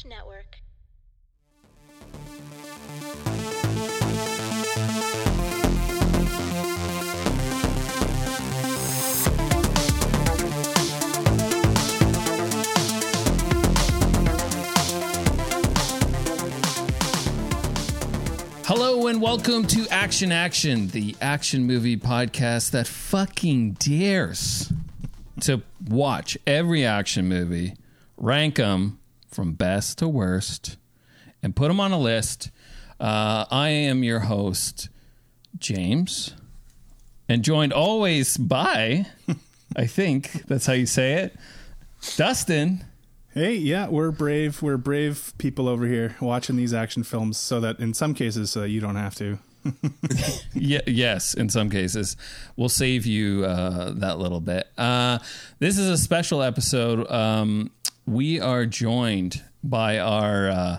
Past Network. Hello and welcome to Action Action, the action movie podcast that fucking dares to watch every action movie, rank them from best to worst, and put them on a list. Uh, I am your host, James, and joined always by, I think that's how you say it, Dustin. Hey, yeah, we're brave. We're brave people over here watching these action films so that in some cases uh, you don't have to. Yeah, yes, in some cases. We'll save you uh, that little bit. Uh, this is a special episode. Um, we are joined by our uh,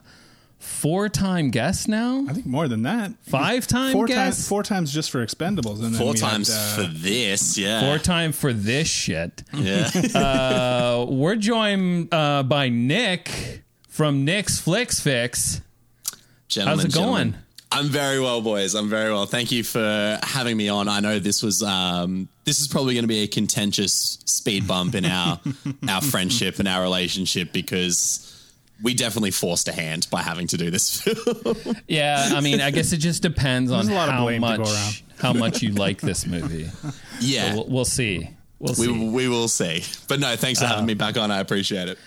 four time guest now, I think more than that. five time Four guest, times, four times just for Expendables, and then Four we had, times uh, for this, yeah. four time for this shit. yeah. Uh, we're joined uh, by Nick from Nick's Flicks Fix. Gentlemen, How's it going? gentlemen. I'm very well, boys. I'm very well. Thank you for having me on. I know this was um, this is probably going to be a contentious speed bump in our our friendship and our relationship because we definitely forced a hand by having to do this film. Yeah, I mean, I guess it just depends on a lot how blame much how much you like this movie. yeah, We'll, we'll see. We'll we see. we will see. But no, thanks for having me back on. I appreciate it.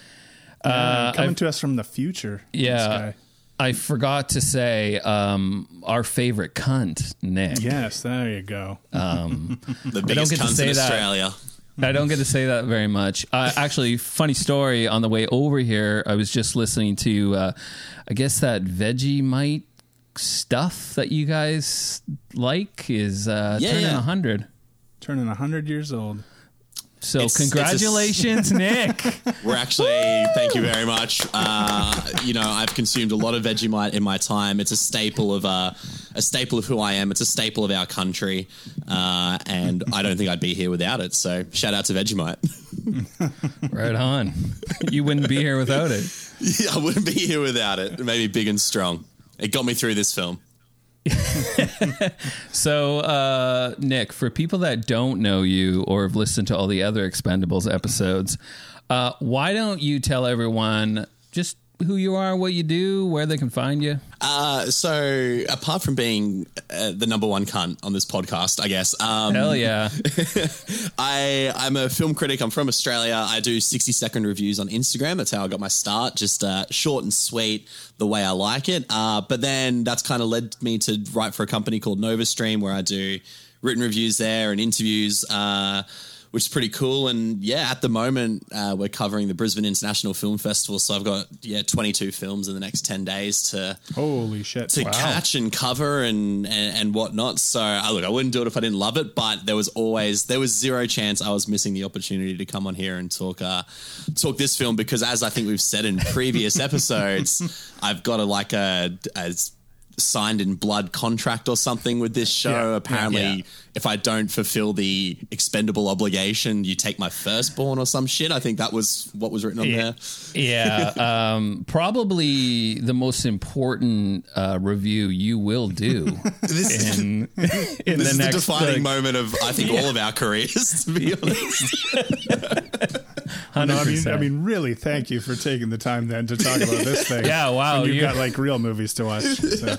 uh, coming to us from the future. this Yeah. Guy. I forgot to say um, our favorite cunt, Nick. Yes, there you go. The biggest get to cunts say in that. Australia. I don't get to say that very much. Uh, actually, funny story. On the way over here, I was just listening to, uh, I guess that Vegemite stuff that you guys like is uh, Yeah, turning yeah. a hundred. Turning hundred years old. So It's- it's a- congratulations, Nick. We're actually, thank you very much. Uh, you know, I've consumed a lot of Vegemite in my time. It's a staple of uh, a staple of who I am. It's a staple of our country, uh, and I don't think I'd be here without it. So, shout out to Vegemite. right on. You wouldn't be here without it. yeah, I wouldn't be here without it. It made me big and strong. It got me through this film. So, uh, Nick, for people that don't know you or have listened to all the other Expendables episodes, uh, why don't you tell everyone just who you are, what you do, where they can find you? Uh, so, apart from being uh, the number one cunt on this podcast, I guess. Um, Hell yeah. I I'm a film critic. I'm from Australia. I do 60 second reviews on Instagram. That's how I got my start. Just uh, short and sweet, the way I like it. Uh, but then that's kind of led me to write for a company called NovaStream, where I do written reviews there and interviews. Uh, which is pretty cool, and yeah, at the moment uh, we're covering the Brisbane International Film Festival, so I've got yeah 22 films in the next 10 days to Holy shit! to catch and cover and, and and whatnot. So I look, I wouldn't do it if I didn't love it, but there was always there was zero chance I was missing the opportunity to come on here and talk uh talk this film because as I think we've said in previous episodes, I've got a like a, a signed in blood contract or something with this show. Yeah, Apparently, yeah. If I don't fulfill the expendable obligation, you take my firstborn or some shit. I think that was what was written on there. Yeah. Um, probably the most important uh, review you will do This, in, in this the is the defining like, moment of I think all of our careers, to be honest. No, I mean, I mean, really, thank you for taking the time then to talk about this thing. Yeah, wow, And you've you- got like real movies to watch. So.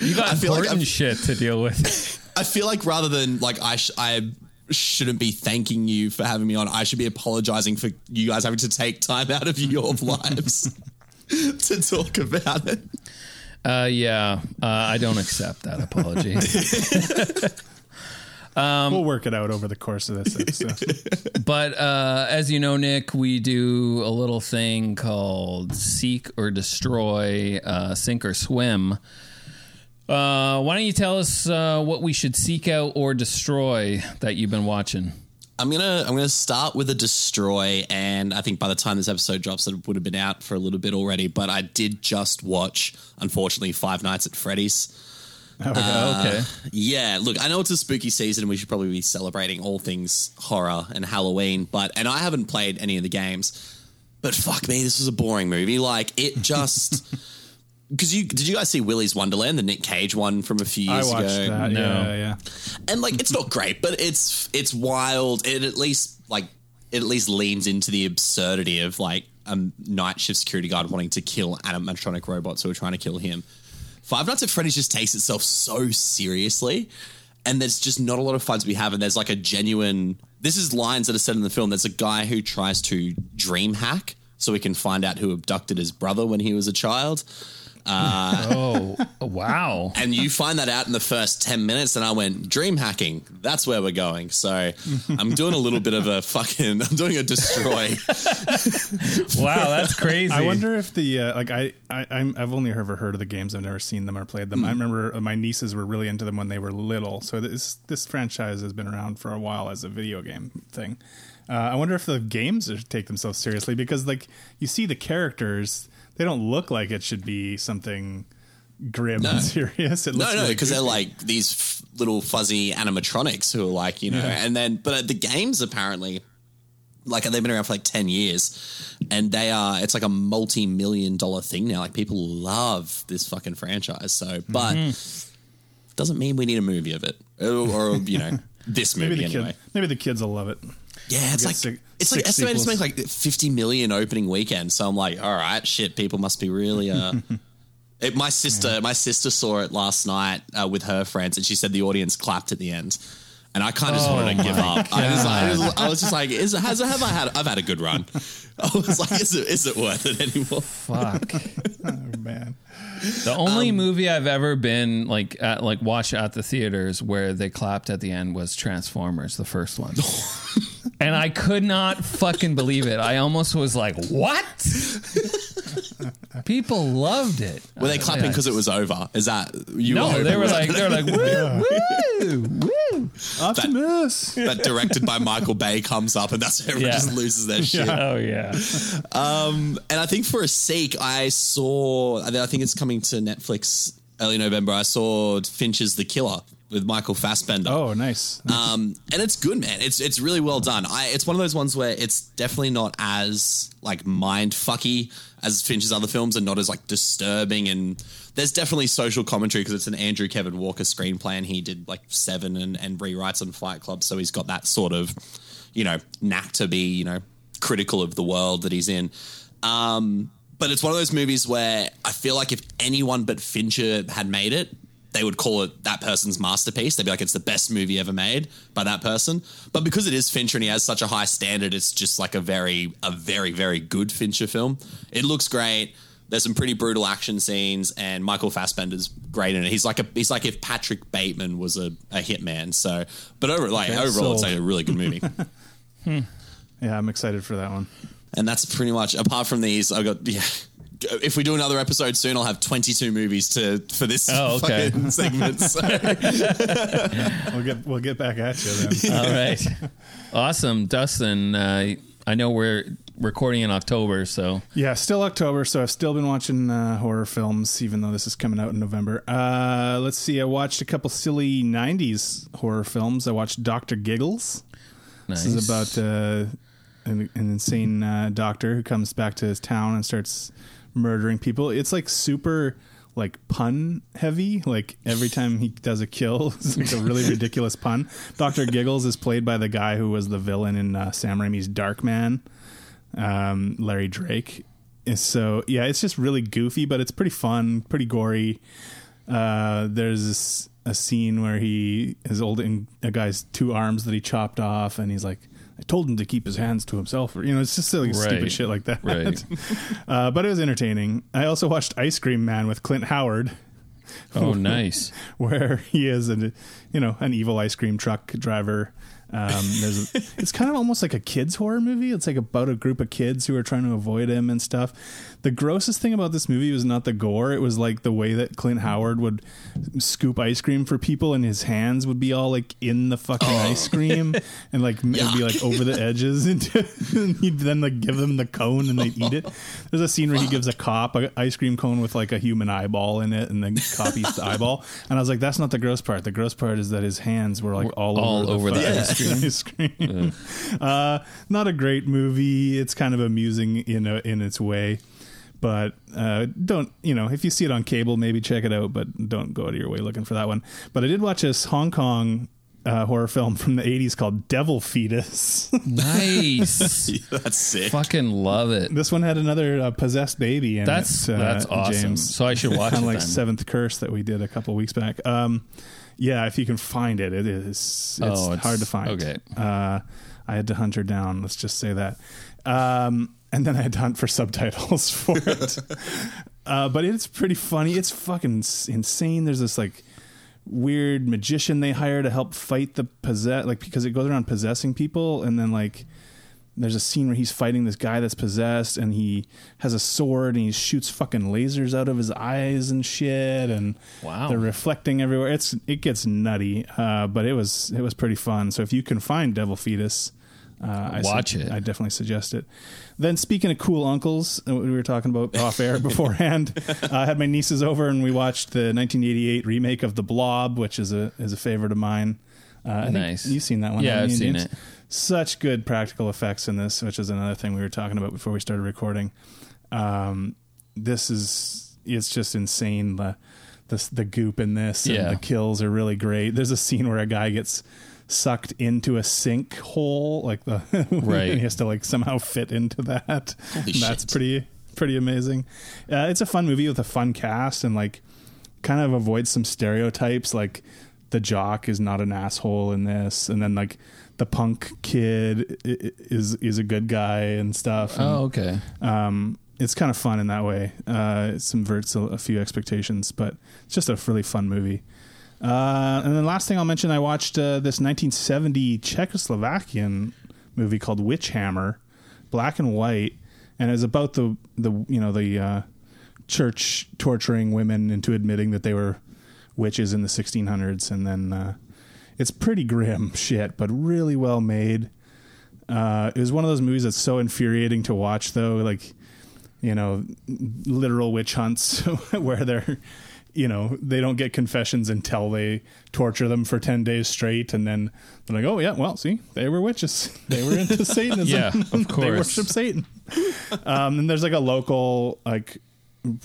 you got I feel like important shit to deal with. I feel like rather than like I sh- I shouldn't be thanking you for having me on. I should be apologizing for you guys having to take time out of your lives to talk about it. Uh, yeah, uh, I don't accept that apology. um, we'll work it out over the course of this episode. But uh, as you know, Nick, we do a little thing called Seek or Destroy, uh, Sink or Swim. Uh, why don't you tell us uh, what we should seek out or destroy that you've been watching? I'm gonna I'm gonna start with a destroy, and I think by the time this episode drops, it would have been out for a little bit already. But I did just watch, unfortunately, Five Nights at Freddy's. okay. Yeah, look, I know it's a spooky season, and we should probably be celebrating all things horror and Halloween. But and I haven't played any of the games, but fuck me, this was a boring movie. Like it just. Because you did you guys see Willy's Wonderland, the Nick Cage one from a few I years watched ago? that. No. Yeah, yeah. and like it's not great, but it's it's wild. It at least like it at least leans into the absurdity of like a night shift security guard wanting to kill animatronic robots who are trying to kill him. Five Nights at Freddy's just takes itself so seriously, and there's just not a lot of fun to be had. And there's like a genuine. This is lines that are said in the film. There's a guy who tries to dream hack so he can find out who abducted his brother when he was a child. Oh, wow. and you find that out in the first 10 minutes and i went dream hacking that's where we're going so i'm doing a little bit of a fucking i'm doing a destroy Wow, that's crazy. I wonder if the uh, like I, I I'm, I've only ever heard of the games. I've never seen them or played them. I remember uh, my nieces were really into them when they were little. So this this franchise has been around for a while as a video game thing. Uh, I wonder if the games take themselves seriously because like you see the characters, they don't look like it should be something grim and serious. It no looks no really because they're like these f- little fuzzy animatronics who are like you know and then but the games apparently like they've been around for like 10 years and they are it's like a multi-million dollar thing now like people love this fucking franchise so but Mm-hmm. doesn't mean we need a movie of it or, or you know this movie maybe the anyway kid, maybe the kids will love it. Yeah, it's like it's like six estimated to make like fifty million opening weekend. So I'm like, all right, shit, people must be really. Uh, it, my sister, my sister saw it last night uh, with her friends, and she said the audience clapped at the end. And I kind of just wanted to give up. I, just, I, was, I was just like, is, has, have I had? I've had a good run. I was like, is it, is it worth it anymore? Fuck. Oh man, The only Um, movie I've ever been like at, like watch at the theaters where they clapped at the end was Transformers, the first one. And I could not fucking believe it. I almost was like, "What?" People loved it. Were they clapping because it was over? Is that you? No, hoping they were like, they were like, "Woo, woo, woo." Optimus. that directed by Michael Bay comes up, and that's when everyone Yeah. just loses their shit. Oh yeah. Um, and I think for a seek, I saw. I think it's coming to Netflix early November. I saw Fincher's The Killer with Michael Fassbender. Oh, nice. Um, and it's good, man. It's it's really well done. I it's one of those ones where it's definitely not as like mind fucky as Fincher's other films, and not as like disturbing. And there's definitely social commentary because it's an Andrew Kevin Walker screenplay, and he did like Seven and and rewrites on Fight Club, so he's got that sort of you know knack to be you know critical of the world that he's in. Um, but it's one of those movies where I feel like if anyone but Fincher had made it, they would call it that person's masterpiece. They'd be like, it's the best movie ever made by that person. But because it is Fincher and he has such a high standard, it's just like a very, a very, very good Fincher film. It looks great. There's some pretty brutal action scenes, and Michael Fassbender's great in it. He's like a, he's like if Patrick Bateman was a, a hitman. So, but over like Okay, overall, it's like a really good movie. Hmm. Yeah, I'm excited for that one. and that's pretty much. Apart from these, I've got yeah. If we do another episode soon, I'll have 22 movies to for this Oh, okay. fucking segment. So. We'll get we'll get back at you then. All right. Awesome, Dustin. Uh, I know we're recording in October, so Yeah, still October, so I've still been watching uh, horror films, even though this is coming out in November. Uh, let's see, I watched a couple silly '90s horror films. I watched Doctor Giggles. nice. This is about uh, an, an insane uh, doctor who comes back to his town and starts murdering people. It's like super like pun heavy. Like every time he does a kill, it's like a really ridiculous pun. Doctor Giggles is played by the guy who was the villain in uh, Sam Raimi's Darkman, um, Larry Drake. And so yeah, it's just really goofy, but it's pretty fun, pretty gory. Uh, there's a scene where he is holding a guy's two arms that he chopped off, and he's like, "I told him to keep his hands to himself," or you know, it's just silly, Right. stupid shit like that. Right. uh, but it was entertaining. I also watched Ice Cream Man with Clint Howard. Oh, nice. where he is an you know an evil ice cream truck driver. Um, there's it's kind of almost like a kids horror movie. It's like about a group of kids who are trying to avoid him and stuff. The grossest thing about this movie was not the gore; it was like the way that Clint Howard would scoop ice cream for people, and his hands would be all like in the fucking ice cream, and like it would be like over the edges, and he'd then like give them the cone and they'd eat it. There's a scene where he gives a cop an ice cream cone with like a human eyeball in it, and the cop eats the eyeball. And I was like, that's not the gross part. The gross part is that his hands were like all, all over, over the ice cream. Ice cream. Uh, not a great movie. It's kind of amusing in a, in its way, but uh, don't you know if you see it on cable, maybe check it out. But don't go out of your way looking for that one. But I did watch this Hong Kong. Uh, horror film from the 80s called Devil Fetus. Nice. That's sick. Fucking love it. this one had another uh, possessed baby in That's it. uh, that's awesome. James. So I should watch it kind of like then. Seventh Curse that we did a couple weeks back. Um, yeah, if you can find it, it is. It's, Oh, it's- hard to find. okay. Uh, I had to hunt her down. Let's just say that. Um, and then I had to hunt for subtitles for it. uh, but it's pretty funny. It's fucking insane. There's this like weird magician they hire to help fight the possess, like because it goes around possessing people, and then like there's a scene where he's fighting this guy that's possessed and he has a sword and he shoots fucking lasers out of his eyes and shit and Wow. they're reflecting everywhere it's it gets nutty uh, but it was it was pretty fun so if you can find devil fetus uh, I Watch su- it. I definitely suggest it. Then, speaking of cool uncles, uh, we were talking about off air beforehand. uh, I had my nieces over and we watched the 1988 remake of The Blob, which is a is a favorite of mine. Uh, I think Nice. You've seen that one? Yeah, I've seen James? it. Such good practical effects in this, which is another thing we were talking about before we started recording. Um, this is it's just insane. The the, the goop in this Yeah. and the kills are really great. There's a scene where a guy gets sucked into a sink hole, like the Right. and he has to like somehow fit into that. That's pretty pretty amazing. Uh, it's a fun movie with a fun cast and like kind of avoids some stereotypes like the jock is not an asshole in this and then like the punk kid is is a good guy and stuff. And, Oh, okay. um it's kind of fun in that way. Uh it subverts a, a few expectations but it's just a really fun movie. Uh and then last thing i'll mention i watched uh, this 1970 czechoslovakian movie called witch hammer black and white and it's about the the you know the uh church torturing women into admitting that they were witches in the 1600s and then uh, it's pretty grim shit but really well made. Uh, it was one of those movies that's so infuriating to watch though like you know literal witch hunts where they're you know they don't get confessions until they torture them for 10 days straight and then they're like oh yeah well see they were witches. They were into satanism. Yeah, of course. they worship satan. Um, and there's like a local like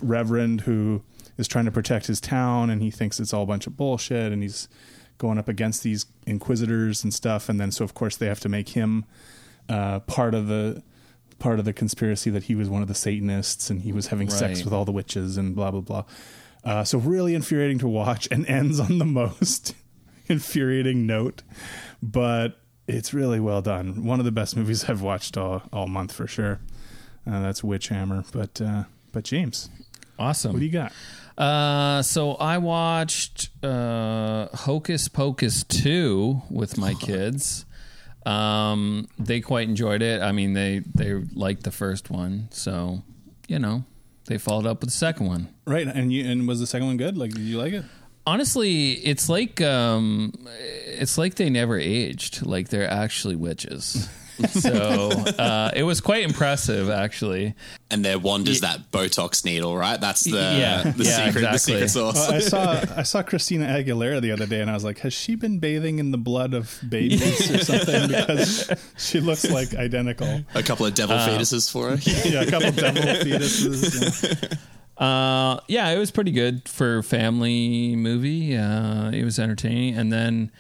reverend who is trying to protect his town and he thinks it's all a bunch of bullshit and he's going up against these inquisitors and stuff and then so of course they have to make him uh, part of the part of the conspiracy that he was one of the satanists and he was having sex with all the witches and blah blah blah. Uh, so really infuriating to watch and ends on the most infuriating note but it's really well done. One of the best movies i've watched all, all month for sure. Uh, that's witch hammer but uh, but james Awesome. what do you got Uh, so I watched uh, Hocus Pocus 2 with my kids. Um, they quite enjoyed it. I mean, they they liked the first one, so you know, they followed up with the second one. right and you and was the second one good like did you like it Honestly, it's like um, it's like they never aged. Like they're actually witches. so uh, it was quite impressive, actually. and there wanders that Botox needle, right? That's the Yeah, the yeah, secret the secret sauce. Well, I saw I saw Christina Aguilera the other day, and I was like, "Has she been bathing in the blood of babies or something?" Because she looks like identical. a couple of devil Uh, fetuses for her. Yeah, a couple of devil fetuses. yeah. Uh, yeah, it was pretty good for family movie. Uh, it was entertaining, and then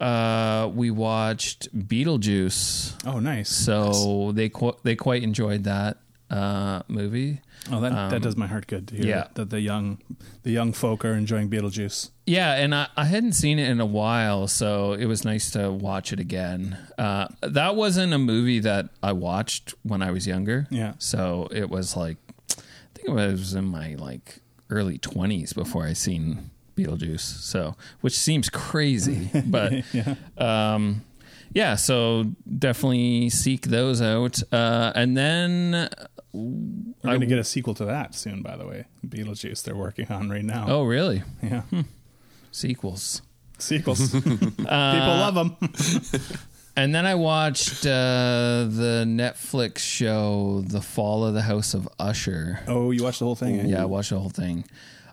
uh, we watched Beetlejuice. Oh, nice. So they qu- they quite enjoyed that uh, movie. Oh, that that does my heart good to hear yeah. that, that the young the young folk are enjoying Beetlejuice. Yeah, and I, I hadn't seen it in a while, so it was nice to watch it again. Uh, that wasn't a movie that I watched when I was younger. Yeah. So it was like, I think it was in my like early 20s before I seen Beetlejuice. So, which seems crazy, but um, yeah. So definitely seek those out, uh, and then We're going to get a sequel to that soon, by the way. Beetlejuice, they're working on right now. oh, really? yeah. Sequels. Sequels. People love them. And then I watched uh, the Netflix show, The Fall of the House of Usher. Oh, you watched the whole thing? eh? Yeah, I watched the whole thing.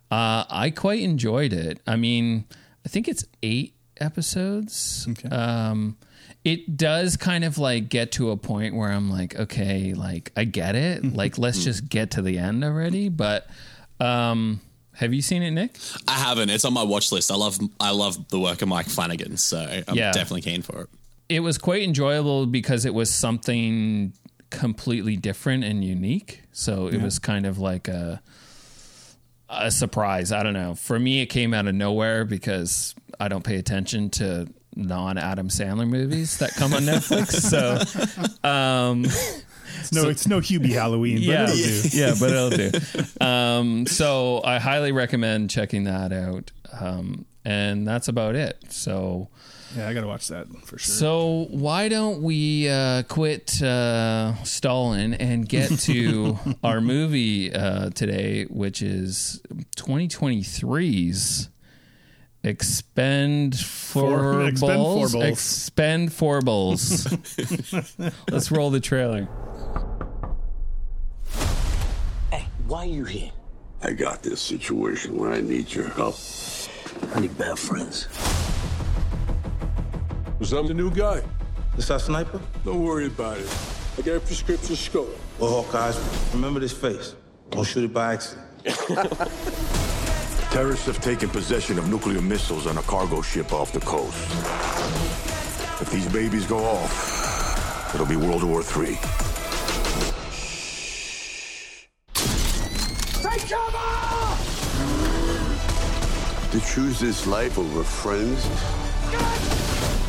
Uh, I quite enjoyed it. I mean, I think it's eight episodes. Okay. Um, it does kind of like get to a point where I'm like, okay, like I get it. Like, let's just get to the end already. But um, have you seen it, Nick? I haven't. It's on my watch list. I love I love the work of Mike Flanagan, so I'm Yeah. definitely keen for it. It was quite enjoyable because it was something completely different and unique. So it was kind of like a a surprise. I don't know. For me, it came out of nowhere because I don't pay attention to non Adam Sandler movies that come on Netflix. So um, It's no, it's no Hubie Halloween, but yeah, it'll do. yeah, but it'll do. Um, so I highly recommend checking that out. Um, and that's about it. So. Yeah, I got to watch that for sure. So why don't we uh, quit uh, stalling and get to our movie uh, today, which is 2023's Expend for Expend Balls. Fourballs. Expend for Balls. Let's roll the trailer. Hey, why are you here? I got this situation where I need your help. I need bad friends. Was I'm the new guy? Is that sniper? Don't worry about it. I got a prescription scope. Well, Hawkeyes, remember this face. Don't shoot it by accident. Terrorists have taken possession of nuclear missiles on a cargo ship off the coast. If these babies go off, it'll be World War III. Take cover! To choose this life over friends,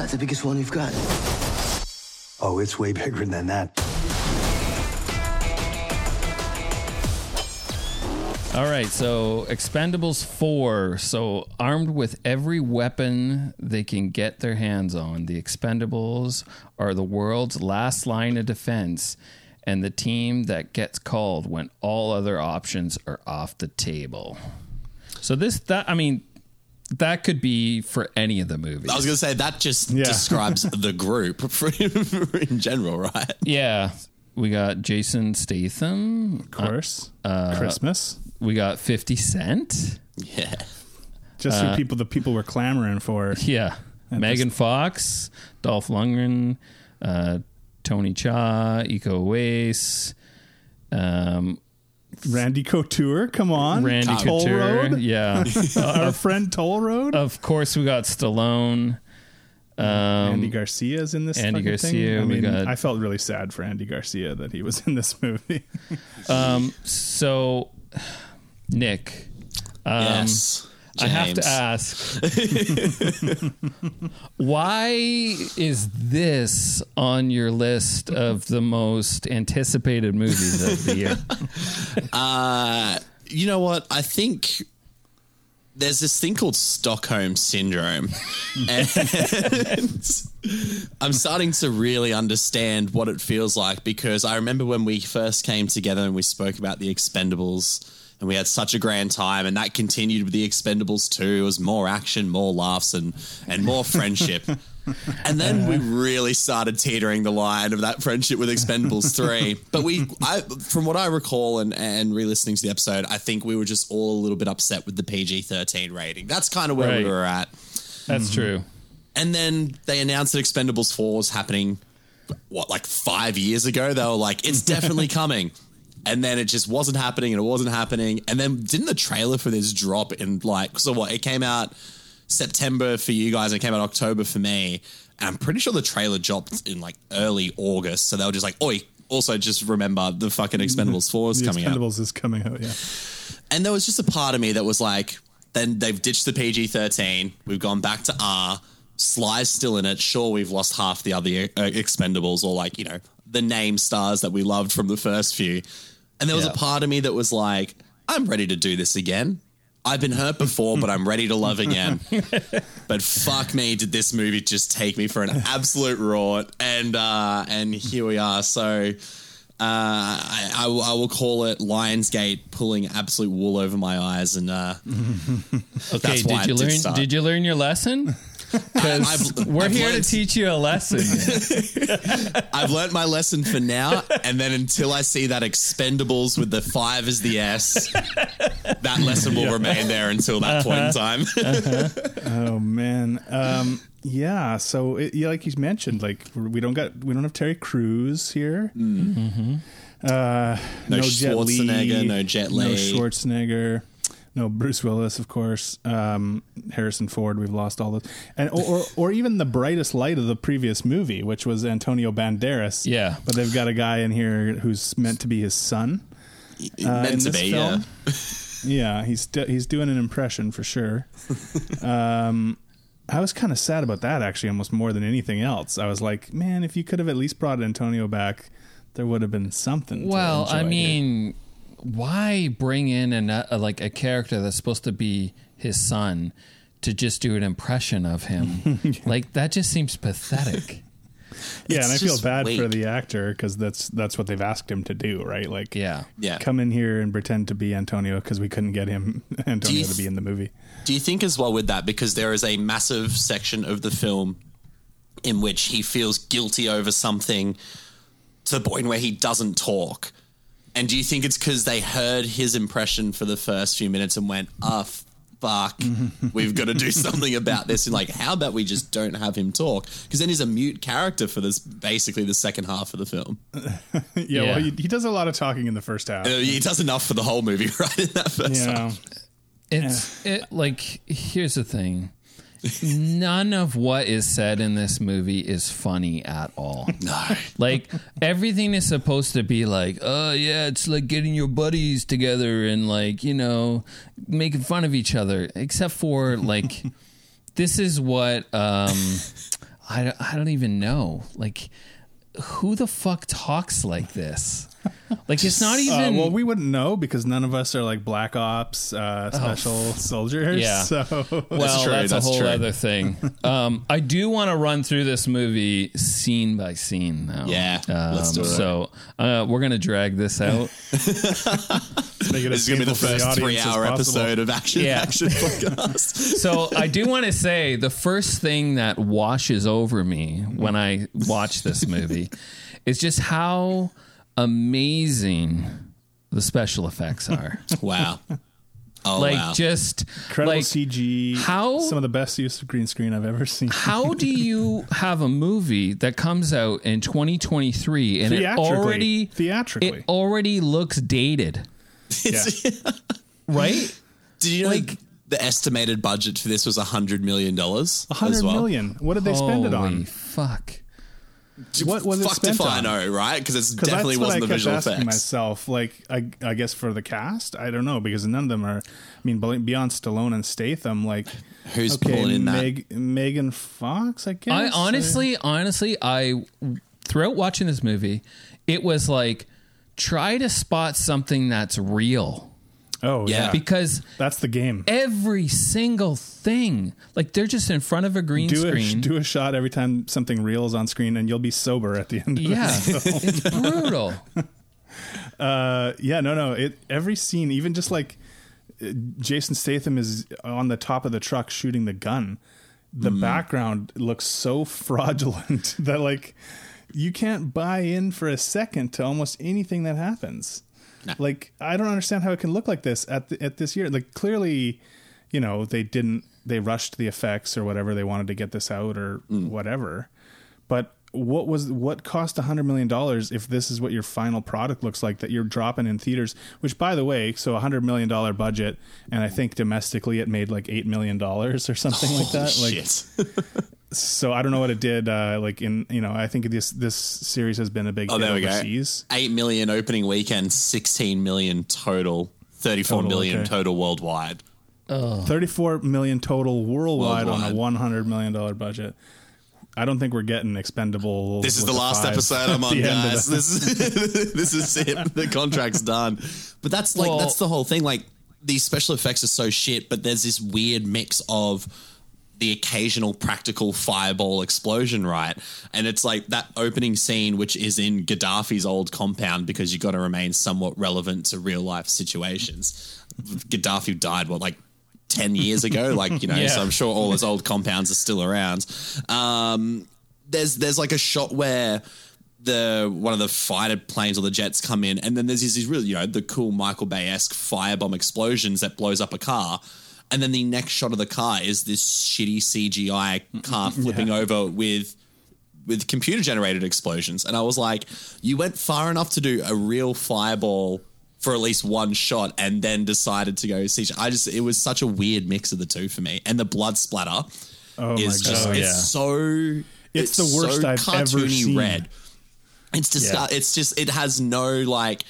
that the biggest one you've got? Oh, it's way bigger than that. All right, so Expendables 4. So, armed with every weapon they can get their hands on, the Expendables are the world's last line of defense and the team that gets called when all other options are off the table. So, this, that, I mean, that could be for any of the movies. I was going to say that just Yeah. describes the group for, in general, right? yeah. We got Jason Statham. of course. Uh, Christmas. We got 50 Cent. Yeah. Just who people the people were clamoring for. Yeah. Megan Fox, Dolph Lundgren, uh, Tony Jaa, Iko Uwais, um, Randy Couture, come on. Randy Toll Couture. Road. Yeah. Our friend Toll Road. of course, we got Stallone. Um, Andy Garcia's in this. Andy Garcia, Thing. I mean, got- I felt really sad for Andy Garcia that he was in this movie. so, Nick, um, yes. I have to ask why is this on your list of the most anticipated movies of the year? Uh, you know what? I think there's this thing called Stockholm syndrome. and I'm starting to really understand what it feels like because I remember when we first came together and we spoke about the Expendables and we had such a grand time and that continued with the Expendables too. It was more action, more laughs and and more friendship. And then we uh-huh. really started teetering the line of that friendship with Expendables 3. But we, I, from what I recall and, and re listening to the episode, I think we were just all a little bit upset with the PG 13 rating. That's kind of where Right. we were at. That's mm-hmm. true. And then they announced that Expendables 4 was happening, what, like five years ago? They were like, it's definitely coming. And then it just wasn't happening and it wasn't happening. And then didn't the trailer for this drop in like, so what? It came out September for you guys and it came out October for me. And I'm pretty sure the trailer dropped in like early August. So they were just like, oi, also just remember the fucking Expendables 4 is The coming out. Expendables is coming out. Yeah. And there was just a part of me that was like, then they've ditched the PG 13. We've gone back to R. Sly's still in it. Sure, we've lost half the other uh, Expendables or like, you know, the name stars that we loved from the first few. And there was Yeah. a part of me that was like, I'm ready to do this again. I've been hurt before, but I'm ready to love again. but fuck me, did this movie just take me for an absolute rort? And uh, and here we are. So uh, I, I, will- I will call it Lionsgate pulling absolute wool over my eyes, and uh, Okay, did you learn? start. Did you learn your lesson? Because we're I've here learned- to teach you a lesson. I've learned my lesson for now, and then until I see that Expendables with the five as the S, that lesson will remain there until that point in time. Oh man. Um, yeah. So it, yeah, like you mentioned, like we don't got we don't have Terry Crews here. Uh, No Jet Li, Schwarzenegger, no Jet Li. no Schwarzenegger, no Bruce Willis, of course. Um, Harrison Ford. We've lost all those, and or, or or even the brightest light of the previous movie, which was Antonio Banderas. Yeah. but they've got a guy in here who's meant to be his son. uh, Meant to be, film. yeah. Yeah, he's do- he's doing an impression for sure. um, I was kind of sad about that actually, almost more than anything else. I was like, man, if you could have at least brought Antonio back, there would have been something. to well, I mean. here. Mean, why bring in an, a, like a character that's supposed to be his son to just do an impression of him? Like that just seems pathetic. yeah, it's and I feel just bad for the actor because that's that's what they've asked him to do, right? Like, Yeah. Yeah. come in here and pretend to be Antonio because we couldn't get him Antonio you to be in the movie. Do you think as well with that because there is a massive section of the film in which he feels guilty over something to the point where he doesn't talk? And do you think it's because they heard his impression for the first few minutes and went, "Ah, fuck, we've got to do something about this"? And like, how about we just don't have him talk? Because then he's a mute character for this, basically the second half of the film. yeah, Yeah. well, he, he does a lot of talking in the first half. Uh, he does enough for the whole movie, right? In that first you know, half. It's it like here's the thing. None of what is said in this movie is funny at all. Like everything is supposed to be like, oh yeah, it's like getting your buddies together and like you know making fun of each other. Except for like, this is what um, I I don't even know. Like, who the fuck talks like this? Like it's not Uh, even. well, we wouldn't know because none of us are like black ops uh, special soldiers. Oh, Yeah. So well, true, that's, that's a whole true. other thing. Um, I do want to run through this movie scene by scene now. Yeah, Um, let's do it. So uh, we're gonna drag this out. make it This is going to be the first audience three-hour episode of Action Yeah. Action Podcast. so I do want to say the first thing that washes over me when I watch this movie is just how amazing the special effects are. Wow. Oh, like wow. just Incredible like CG. how- some of the best use of green screen I've ever seen. how do you have a movie that comes out in 2023 and it already Theatrically. it already looks dated Yeah. right Did you know like- the estimated budget for this was a $100 million? A hundred well? million. What did they spend it on? fuck What was it Fucked spent if I on? know, right? Because it Because definitely that's what wasn't I the kept visual asking effects. myself. Like, I, I guess for the cast, I don't know because none of them are. I mean, beyond Stallone and Statham, like Who's okay, pulling in that? Megan Fox, I guess. I or- honestly honestly I throughout watching this movie it was like try to spot something that's real oh yeah, Yeah. because that's the game. every single thing like they're just in front of a green Do a, screen do a shot every time something real is on screen, and you'll be sober at the end. Of yeah it. So, it's brutal uh, yeah, no, no. It every scene, even just like uh, Jason Statham is on the top of the truck shooting the gun. The Mm-hmm. background looks so fraudulent that like you can't buy in for a second to almost anything that happens. Like I don't understand how it can look like this at the, at this year. Like clearly, you know, they didn't they rushed the effects or whatever they wanted to get this out or Mm. whatever. But what was what cost a hundred million dollars if this is what your final product looks like that you're dropping in theaters? Which, by the way, so a hundred million dollar budget, and I think domestically it made like eight million dollars or something like that. Like, Shit. so I don't know what it did. Uh, like in you know, I think this this series has been a big Oh, hit there we go. overseas. Eight million opening weekend, sixteen million total, thirty-four million Total, okay. total worldwide. Thirty-four million total worldwide, on a one hundred million dollar budget. I don't think we're getting expendable. This is the last five episode I'm on, the end of guys. This is this is it. The contract's done. But that's like Well- that's the whole thing. Like these special effects are so shit, but there's this weird mix of the occasional practical fireball explosion, right? And it's like that opening scene, which is in Gaddafi's old compound, because you've got to remain somewhat relevant to real life situations. Gaddafi died, what, like 10 years ago? Like, you know, Yeah. so I'm sure all his old compounds are still around. Um, there's there's like a shot where the one of the fighter planes or the jets come in, and then there's these really you know the cool Michael Bay esque firebomb explosions that blows up a car, and then the next shot of the car is this shitty CGI car flipping over with with computer generated explosions, and I was like, you went far enough to do a real fireball. For at least one shot, and then decided to go CGI. I just it was such a weird mix of the two for me, and the blood splatter Oh my is just God. it's yeah. so It's the worst I've ever seen. red. It's just Yeah. it's just it has no like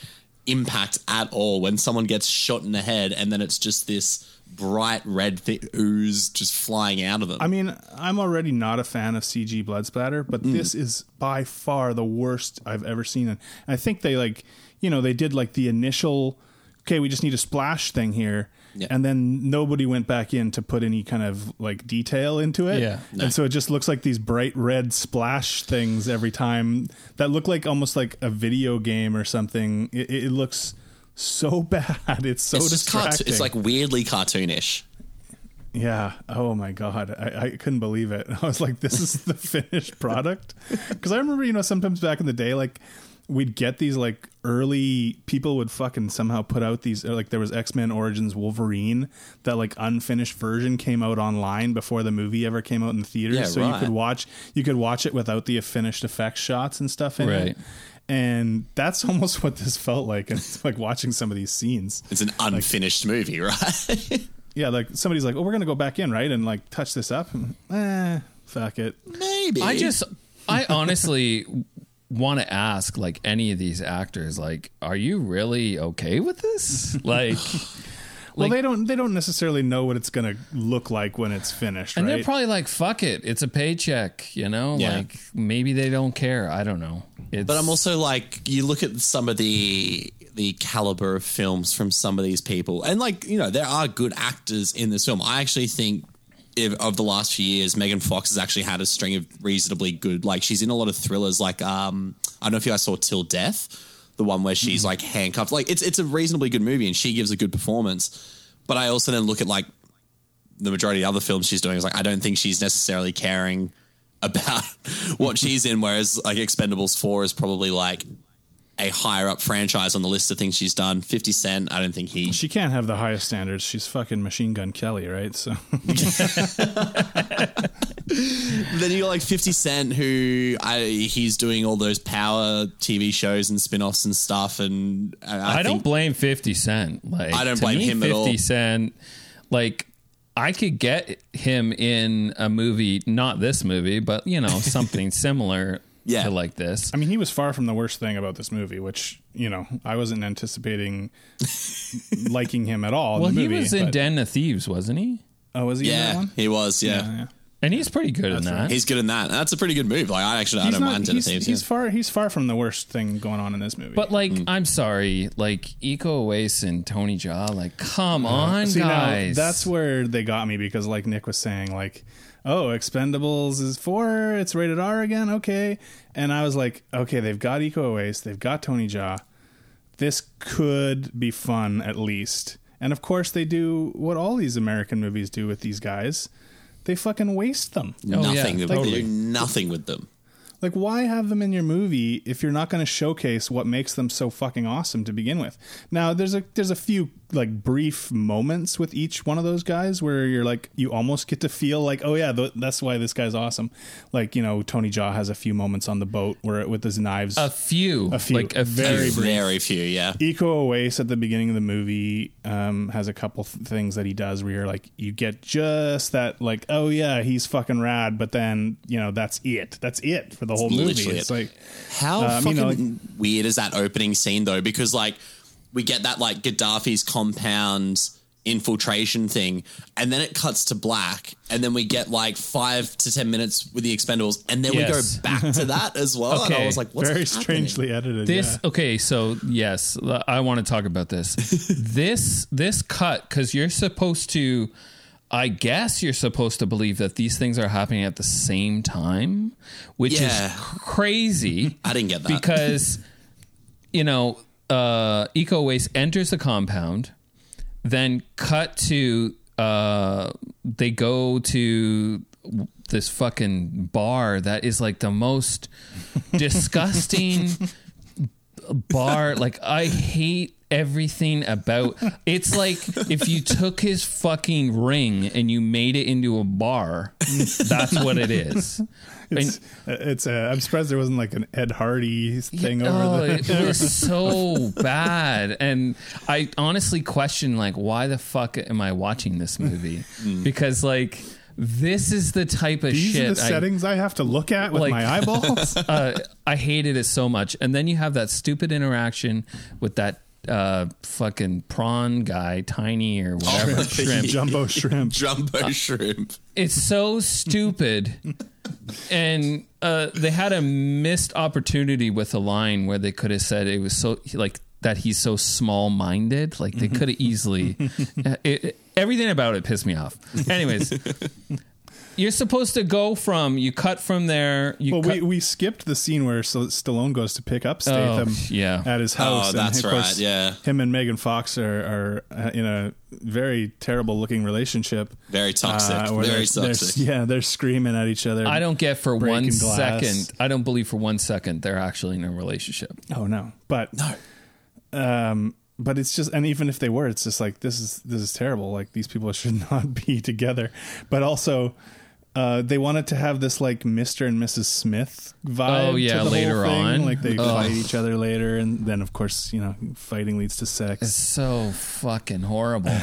impact at all when someone gets shot in the head and then it's just this bright red thi- ooze just flying out of them. I mean, I'm already not a fan of CG blood splatter, but Mm. this is by far the worst I've ever seen. And I think they like, you know, they did like the initial, okay, we just need a splash thing here. Yeah. And then nobody went back in to put any kind of like detail into it. Yeah. And so it just looks like these bright red splash things every time that look like almost like a video game or something. It, it looks so bad. It's so it's distracting. it's like weirdly cartoonish. Yeah. Oh my god, I, I couldn't believe it. I was like, "This is the finished product." Because I remember, you know, sometimes back in the day, like we'd get these like early people would fucking somehow put out these like there was X Men Origins Wolverine that like unfinished version came out online before the movie ever came out in the theaters, Yeah, so you could watch you could watch it without the finished effects shots and stuff in Right. it. And that's almost what this felt like. And it's like watching some of these scenes. It's an unfinished movie, right? Yeah, like somebody's like, "Oh, we're gonna go back in, right?" And like touch this up. Eh, fuck it. Maybe. I just, I honestly want to ask, like, any of these actors, like, are you really okay with this? Like, Well, Like- they don't. They don't necessarily know what it's gonna look like when it's finished, and right? they're probably like, fuck it, it's a paycheck, you know? Yeah. Like, maybe they don't care. I don't know. It's, But I'm also like, you look at some of the the caliber of films from some of these people, and like, you know, there are good actors in this film. I actually think if, of the last few years, Megan Fox has actually had a string of reasonably good. Like, she's in a lot of thrillers. Like, um, I don't know if you guys saw Till Death, the one where she's mm-hmm. like handcuffed. Like, it's it's a reasonably good movie, and she gives a good performance. But I also then look at like the majority of other films she's doing is like I don't think she's necessarily caring about what she's in, whereas like Expendables Four is probably like a higher up franchise on the list of things she's done. Fifty Cent, I don't think he. she can't have the highest standards. She's fucking Machine Gun Kelly, right? So then you got like Fifty Cent, who I, he's doing all those power TV shows and spin offs and stuff, and I, I, I don't blame 50 Cent. Like, I don't blame me, him at all. 50 Cent, like, I could get him in a movie, not this movie, but, you know, something similar Yeah. to like this. I mean, he was far from the worst thing about this movie, which you know I wasn't anticipating liking him at all. in Well, the he movie, was in but- Den of Thieves, wasn't he? Oh, was he in that Yeah, one? he was. Yeah. yeah. And he's pretty good in that. he's good in that. That's a pretty good move. Like I actually I He's don't not- mind Den of he's, Thieves. he's yeah. far. He's far from the worst thing going on in this movie. But like, Mm. I'm sorry, like Iko Uwais and Tony Jaa, like, come on, See, guys. now that's where they got me because, like Nick was saying, like, oh, Expendables is four, it's rated R again, okay. And I was like, okay, they've got Iko Uwais. they've got Tony Jaa. This could be fun at least. And of course, they do what all these American movies do with these guys. They fucking waste them. Oh, yeah, nothing. They do nothing with them. Like, why have them in your movie if you're not going to showcase what makes them so fucking awesome to begin with? Now, there's a there's a few like brief moments with each one of those guys where you're like you almost get to feel like oh yeah th- that's why this guy's awesome like you know Tony Jaa has a few moments on the boat where with his knives A few, a few like a very few. brief Very few, yeah. Iko Uwais at the beginning of the movie um, has a couple th- things that he does where you're like, you get just that, like, oh yeah, he's fucking rad, but then you know that's it. That's it for the whole movie. It's it. like How Um, fucking you know, like- weird is that opening scene though? Because like we get that like Gaddafi's compound infiltration thing, and then it cuts to black, and then we get like five to ten minutes with the Expendables, and then Yes. we go back to that as well. And I was like, what's very happening? strangely edited. This yeah. okay, so yes, i want to talk about this. this this cut because you're supposed to, I guess you're supposed to believe that these things are happening at the same time, which Yeah. is crazy. I didn't get that. because you know uh, Iko Uwais enters the compound, then cut to uh, they go to this fucking bar that is like the most disgusting bar. Like I hate everything about it's like if you took his fucking ring and you made it into a bar that's what it is It's, it's uh, I'm surprised there wasn't like an Ed Hardy thing oh, over the. it, it was so bad, and I honestly question like, why the fuck am I watching this movie? Because like, this is the type of These shit. are the I- settings I, have to look at with like- my eyeballs. uh, I hated it so much, and then you have that stupid interaction with that uh, fucking prawn guy, tiny or whatever shrimp. Jumbo shrimp. Jumbo shrimp. It's so stupid. and uh, they had a missed opportunity with a line where they could have said it was so like that he's so small minded. Like they could have easily. uh, it, it- everything about it pissed me off. Anyways. You're supposed to go from you cut from there. You Well, cut, we, we skipped the scene where St- Stallone goes to pick up Statham Oh, yeah. at his house. Oh, and that's of right, yeah. Him and Megan Fox are, are uh, in a very terrible looking relationship. Very toxic. Uh, Very they're- they're- toxic. yeah, they're screaming at each other. I don't get for one breaking second. I don't believe for one second they're actually in a relationship. Oh no, but no. Um, but it's just, and even if they were, it's just like this is this is terrible. Like these people should not be together. But also, uh, they wanted to have this like Mister and Mrs. Smith vibe. Oh, yeah, to the later whole thing. on. like they Ugh. fight each other later, and then of course you know fighting leads to sex. It's so fucking horrible.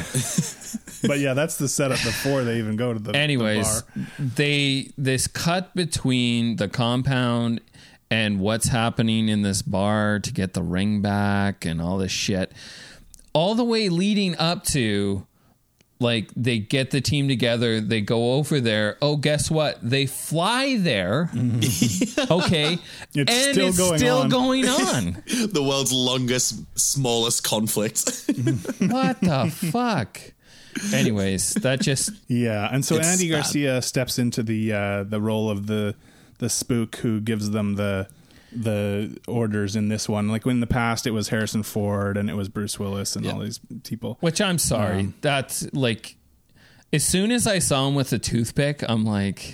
but yeah, that's the setup before they even go to the the Anyways, bar. they this cut between the compound and what's happening in this bar to get the ring back and all this shit. All the way leading up to like they get the team together, they go over there. Oh, guess what? They fly there. okay. Mm-hmm. It's and still it's going still on. going on. the world's longest, smallest conflict. what the fuck? Anyways, that just Yeah, and so Andy bad. Garcia steps into the uh, the role of the the spook who gives them the the orders in this one. Like in the past, it was Harrison Ford and it was Bruce Willis and all these people. Which I'm sorry. Um, That's like, as soon as I saw him with a toothpick, I'm like,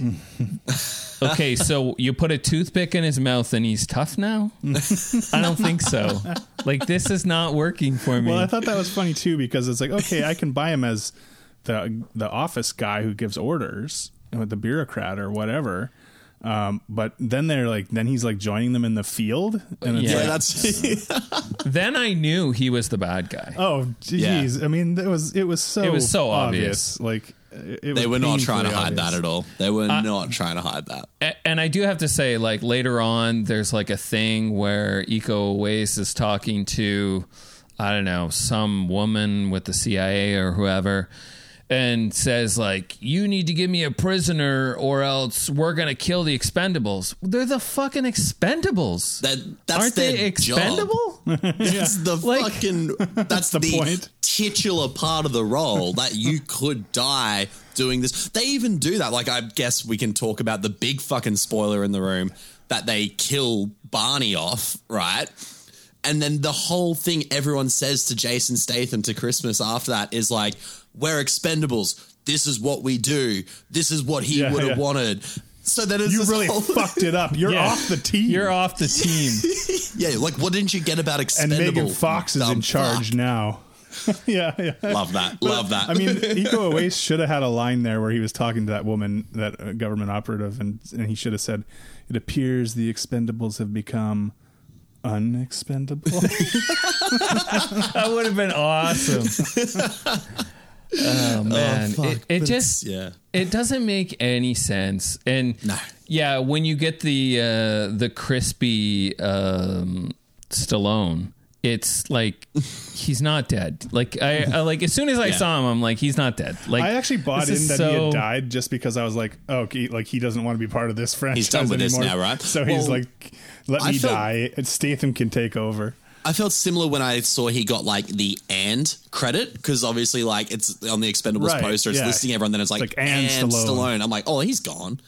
okay, so you put a toothpick in his mouth and he's tough now? I don't think so. Like, this is not working for me. Well, I thought that was funny too because it's like, okay, I can buy him as the the office guy who gives orders, the bureaucrat or whatever. Um, but then they're like, then he's like joining them in the field, and it's Yeah. like, that's then I knew he was the bad guy. oh, geez. I mean, it was it was so It was so obvious. Like it it they was were not trying to painfully hide that at all. They were Uh, not trying to hide that. And I do have to say, like later on, there's like a thing where Iko Uwais is talking to, I don't know, some woman with the CIA or whoever, and says like, "You need to give me a prisoner, or else we're gonna kill the Expendables." They're the fucking Expendables. That that's Aren't their they job. expendable? That's the Like- fucking. That's the, point. titular part of the role that you could die doing this. They even do that. Like I guess we can talk about the big fucking spoiler in the room that they kill Barney off, right? And then the whole thing everyone says to Jason Statham to Christmas after that is like, "We're expendables. This is what we do. This is what he Yeah, would have yeah. wanted." So that is You really whole- fucked it up. You're Yeah. off the team. You're off the team. Yeah, like what didn't you get about expendable? and expendables? Megan Fox is in charge now. yeah, yeah. Love that. But, Love that. I mean, Iko Uwais should have had a line there where he was talking to that woman, that uh, government operative, and and he should have said, "It appears the Expendables have become unexpendable." that would have been awesome. oh man, fuck, it, it just yeah, it doesn't make any sense. And yeah, when you get the uh, the crispy um, Stallone, it's like he's not dead. Like I, I like as soon as I Yeah. saw him, I'm like he's not dead. Like I actually bought this in is that he had died just because I was like, oh, okay, like he doesn't want to be part of this franchise done with this now, right? So he's like, let I me felt- die. and Statham can take over. I felt similar when I saw he got like the and credit because obviously like it's on the Expendables Right, poster, it's yeah. listing everyone. Then it's like, It's like, and and, Stallone. Stallone. I'm like, oh, he's gone.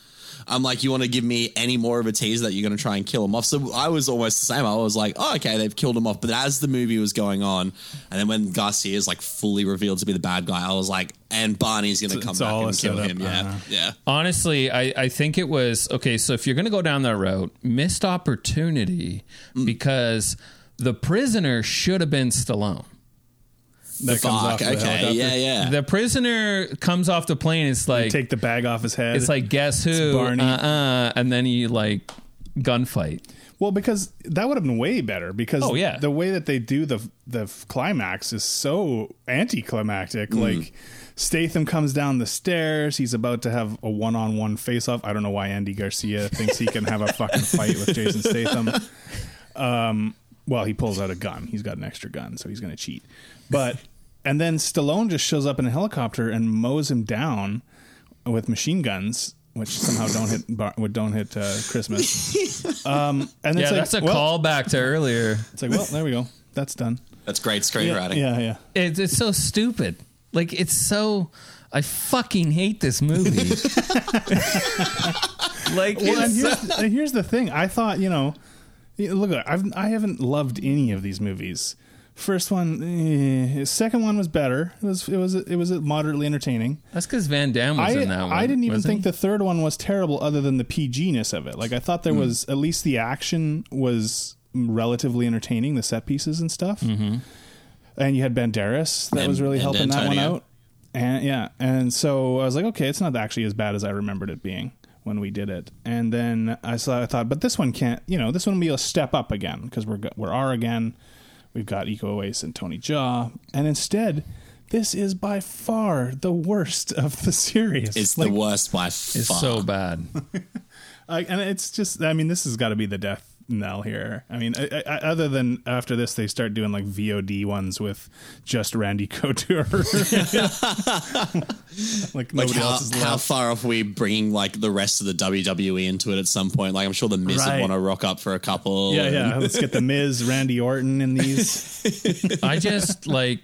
I'm like, you want to give me any more of a tease that you're going to try and kill him off? So I was almost the same. I was like, oh, okay, they've killed him off. But as the movie was going on, and then when Garcia is like fully revealed to be the bad guy, I was like, and Barney's going to come it's back all and kill him. Yeah, Uh-huh. yeah. Honestly, I, I think it was okay. So if you're going to go down that route, missed opportunity Mm. because the prisoner should have been Stallone. That comes off the helicopter. The prisoner comes off the plane. It's like take the bag off his head. It's like guess It's who? Barney. Uh uh And then he like gunfight. Well, because that would have been way better. Because Oh, yeah. the way that they do the the climax is so anticlimactic. Mm. Like Statham comes down the stairs. He's about to have a one on one face off. I don't know why Andy Garcia thinks he can have a fucking fight with Jason Statham. Um, well, he pulls out a gun. He's got an extra gun, so he's going to cheat. But and then Stallone just shows up in a helicopter and mows him down with machine guns, which somehow don't hit bar- don't hit uh, Christmas. Um, and yeah, it's like, that's a well, callback to earlier. It's like, well, there we go. That's done. That's great screenwriting. yeah, yeah. It's, it's so stupid. Like it's so. I fucking hate this movie. like Well, and here's, and here's the thing. I thought, you know, you know, look, I've I haven't loved any of these movies. First one, eh, second one was better. It was it was it was moderately entertaining. That's because Van Damme was I, in that one. I didn't even think he? the third one was terrible, other than the PG-ness of it. Like I thought there Hmm. was at least the action was relatively entertaining, the set pieces and stuff. Mhm. And you had Banderas that And- was really helping that one out. And yeah, and so I was like, okay, it's not actually as bad as I remembered it being when we did it. And then I saw, I thought, but this one can't, you know, this one will be a step up again because we're we're R again. We've got Iko Uwais and Tony Jaa, and instead, this is by far the worst of the series. It's Like, the worst by far. It's so bad. I, and it's just, I mean, this has got to be the death knell here. I mean, I, I, other than after this, they start doing like VOD ones with just Randy Couture. like Like how, else is how far off we bringing like the rest of the WWE into it at some point? Like I'm sure the Miz Right. would want to rock up for a couple. Yeah, yeah. Let's get the Miz, Randy Orton in these. I just like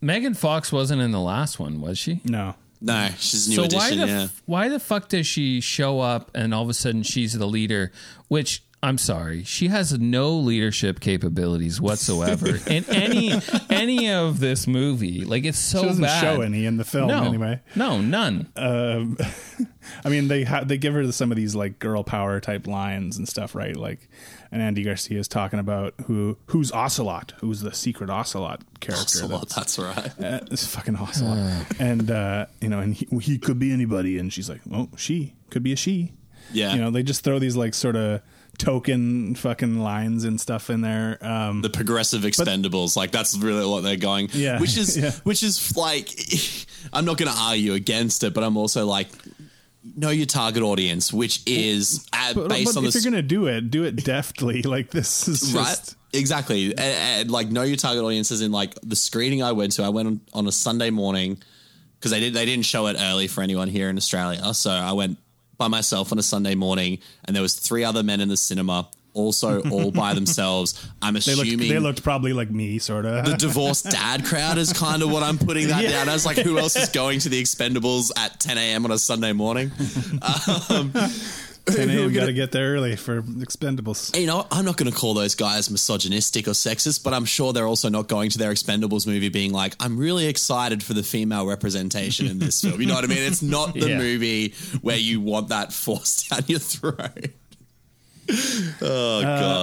Megan Fox wasn't in the last one, was she? No. No, she's a new so addition. why the yeah. f- why the fuck does she show up and all of a sudden she's the leader? Which I'm sorry, she has no leadership capabilities whatsoever in any any of this movie. Like it's so she doesn't bad. show any in the film no, anyway. No, none. Um, I mean, they ha- they give her some of these like girl power type lines and stuff, right? Like, and Andy Garcia is talking about who who's Ocelot, who's the secret Ocelot character. Ocelot, that's right. Uh, it's fucking Ocelot, and uh, you know, and he, he could be anybody, and she's like, oh, she could be a she. Yeah. you know, they just throw these like sort of token fucking lines and stuff in there. Um, the progressive expendables like that's really what they're going Yeah. which is Yeah. which is like i'm not going to argue against it but i'm also like know your target audience which is uh, but, based but on if this you're gonna do it, do it deftly. Like this is just, right exactly and, and, like know your target audience is in like the screening i went to i went on, on a sunday morning because they did they didn't show it early for anyone here in australia so i went by myself on a sunday morning and there was three other men in the cinema also all by themselves i'm They looked, assuming they looked probably like me, sort of. the divorced dad crowd is kind of what I'm putting that Yeah. down as. Like, who else is going to the Expendables at 10 a.m. on a Sunday morning? Um, 10 who are a.m. Got gonna- get there early for Expendables. you know, I'm not going to call those guys misogynistic or sexist, but I'm sure they're also not going to their Expendables movie being like, I'm really excited for the female representation in this film. You know what I mean? It's not the Yeah. movie where you want that forced down your throat. Oh uh,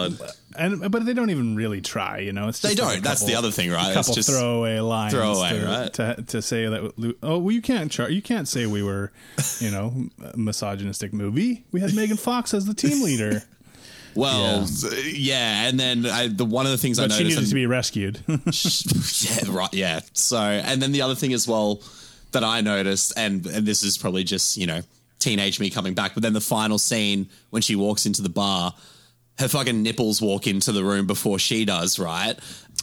god. And but they don't even really try. You know, it's They just like don't. a That's the other thing, right? A It's couple just throwaway lines. throwaway, to, right? To, to say that. Oh, well, you can't. Char- you can't say we were, you know, a misogynistic movie. We had Megan Fox as the team leader, Well, yeah. and then I, the one of the things I but she noticed needed to be rescued. yeah, right. Yeah. So, and then the other thing as well that I noticed, and and this is probably just you know teenage me coming back, but then the final scene when she walks into the bar, her fucking nipples walk into the room before she does, right?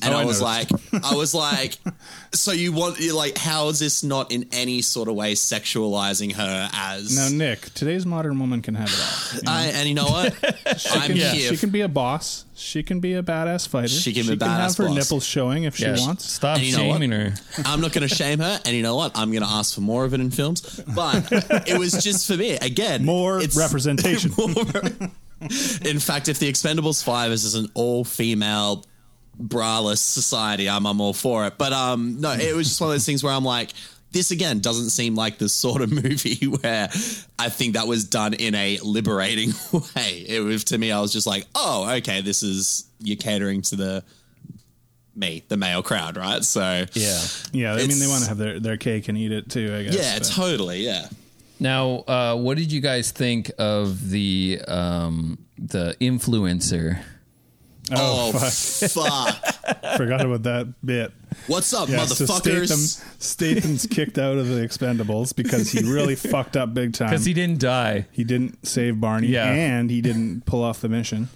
And Oh, I I was noticed. like, I was like, so you want, you're like, how is this not in any sort of way sexualizing her as? now, Nick, today's modern woman can have it all. you know? I, and you know what? I'm can, here. She can be a boss. She can be a badass fighter. She can be a have her boss. nipples showing if Yeah. she wants. Stop you know what? shaming her. I'm not going to shame her, and you know what? I'm going to ask for more of it in films. But it was just for me again. More it's- representation. in fact, if the Expendables Five is an all-female braless society, I'm I'm all for it. But um, no, it was just one of those things where I'm like. This again doesn't seem like the sort of movie where I think that was done in a liberating way. It was to me, I was just like, "Oh, okay, this is you're catering to the me, the male crowd, right?" So Yeah. Yeah, I mean, they want to have their, their cake and eat it too. I guess. Yeah, but- totally. Yeah. Now, uh, what did you guys think of the um, the influencer? Oh, fuck. fuck. Forgot about that bit. What's up, Yeah, so motherfuckers? Statham, Statham's kicked out of the Expendables because he really fucked up big time. Because he didn't die. He didn't save Barney, Yeah. and he didn't pull off the mission.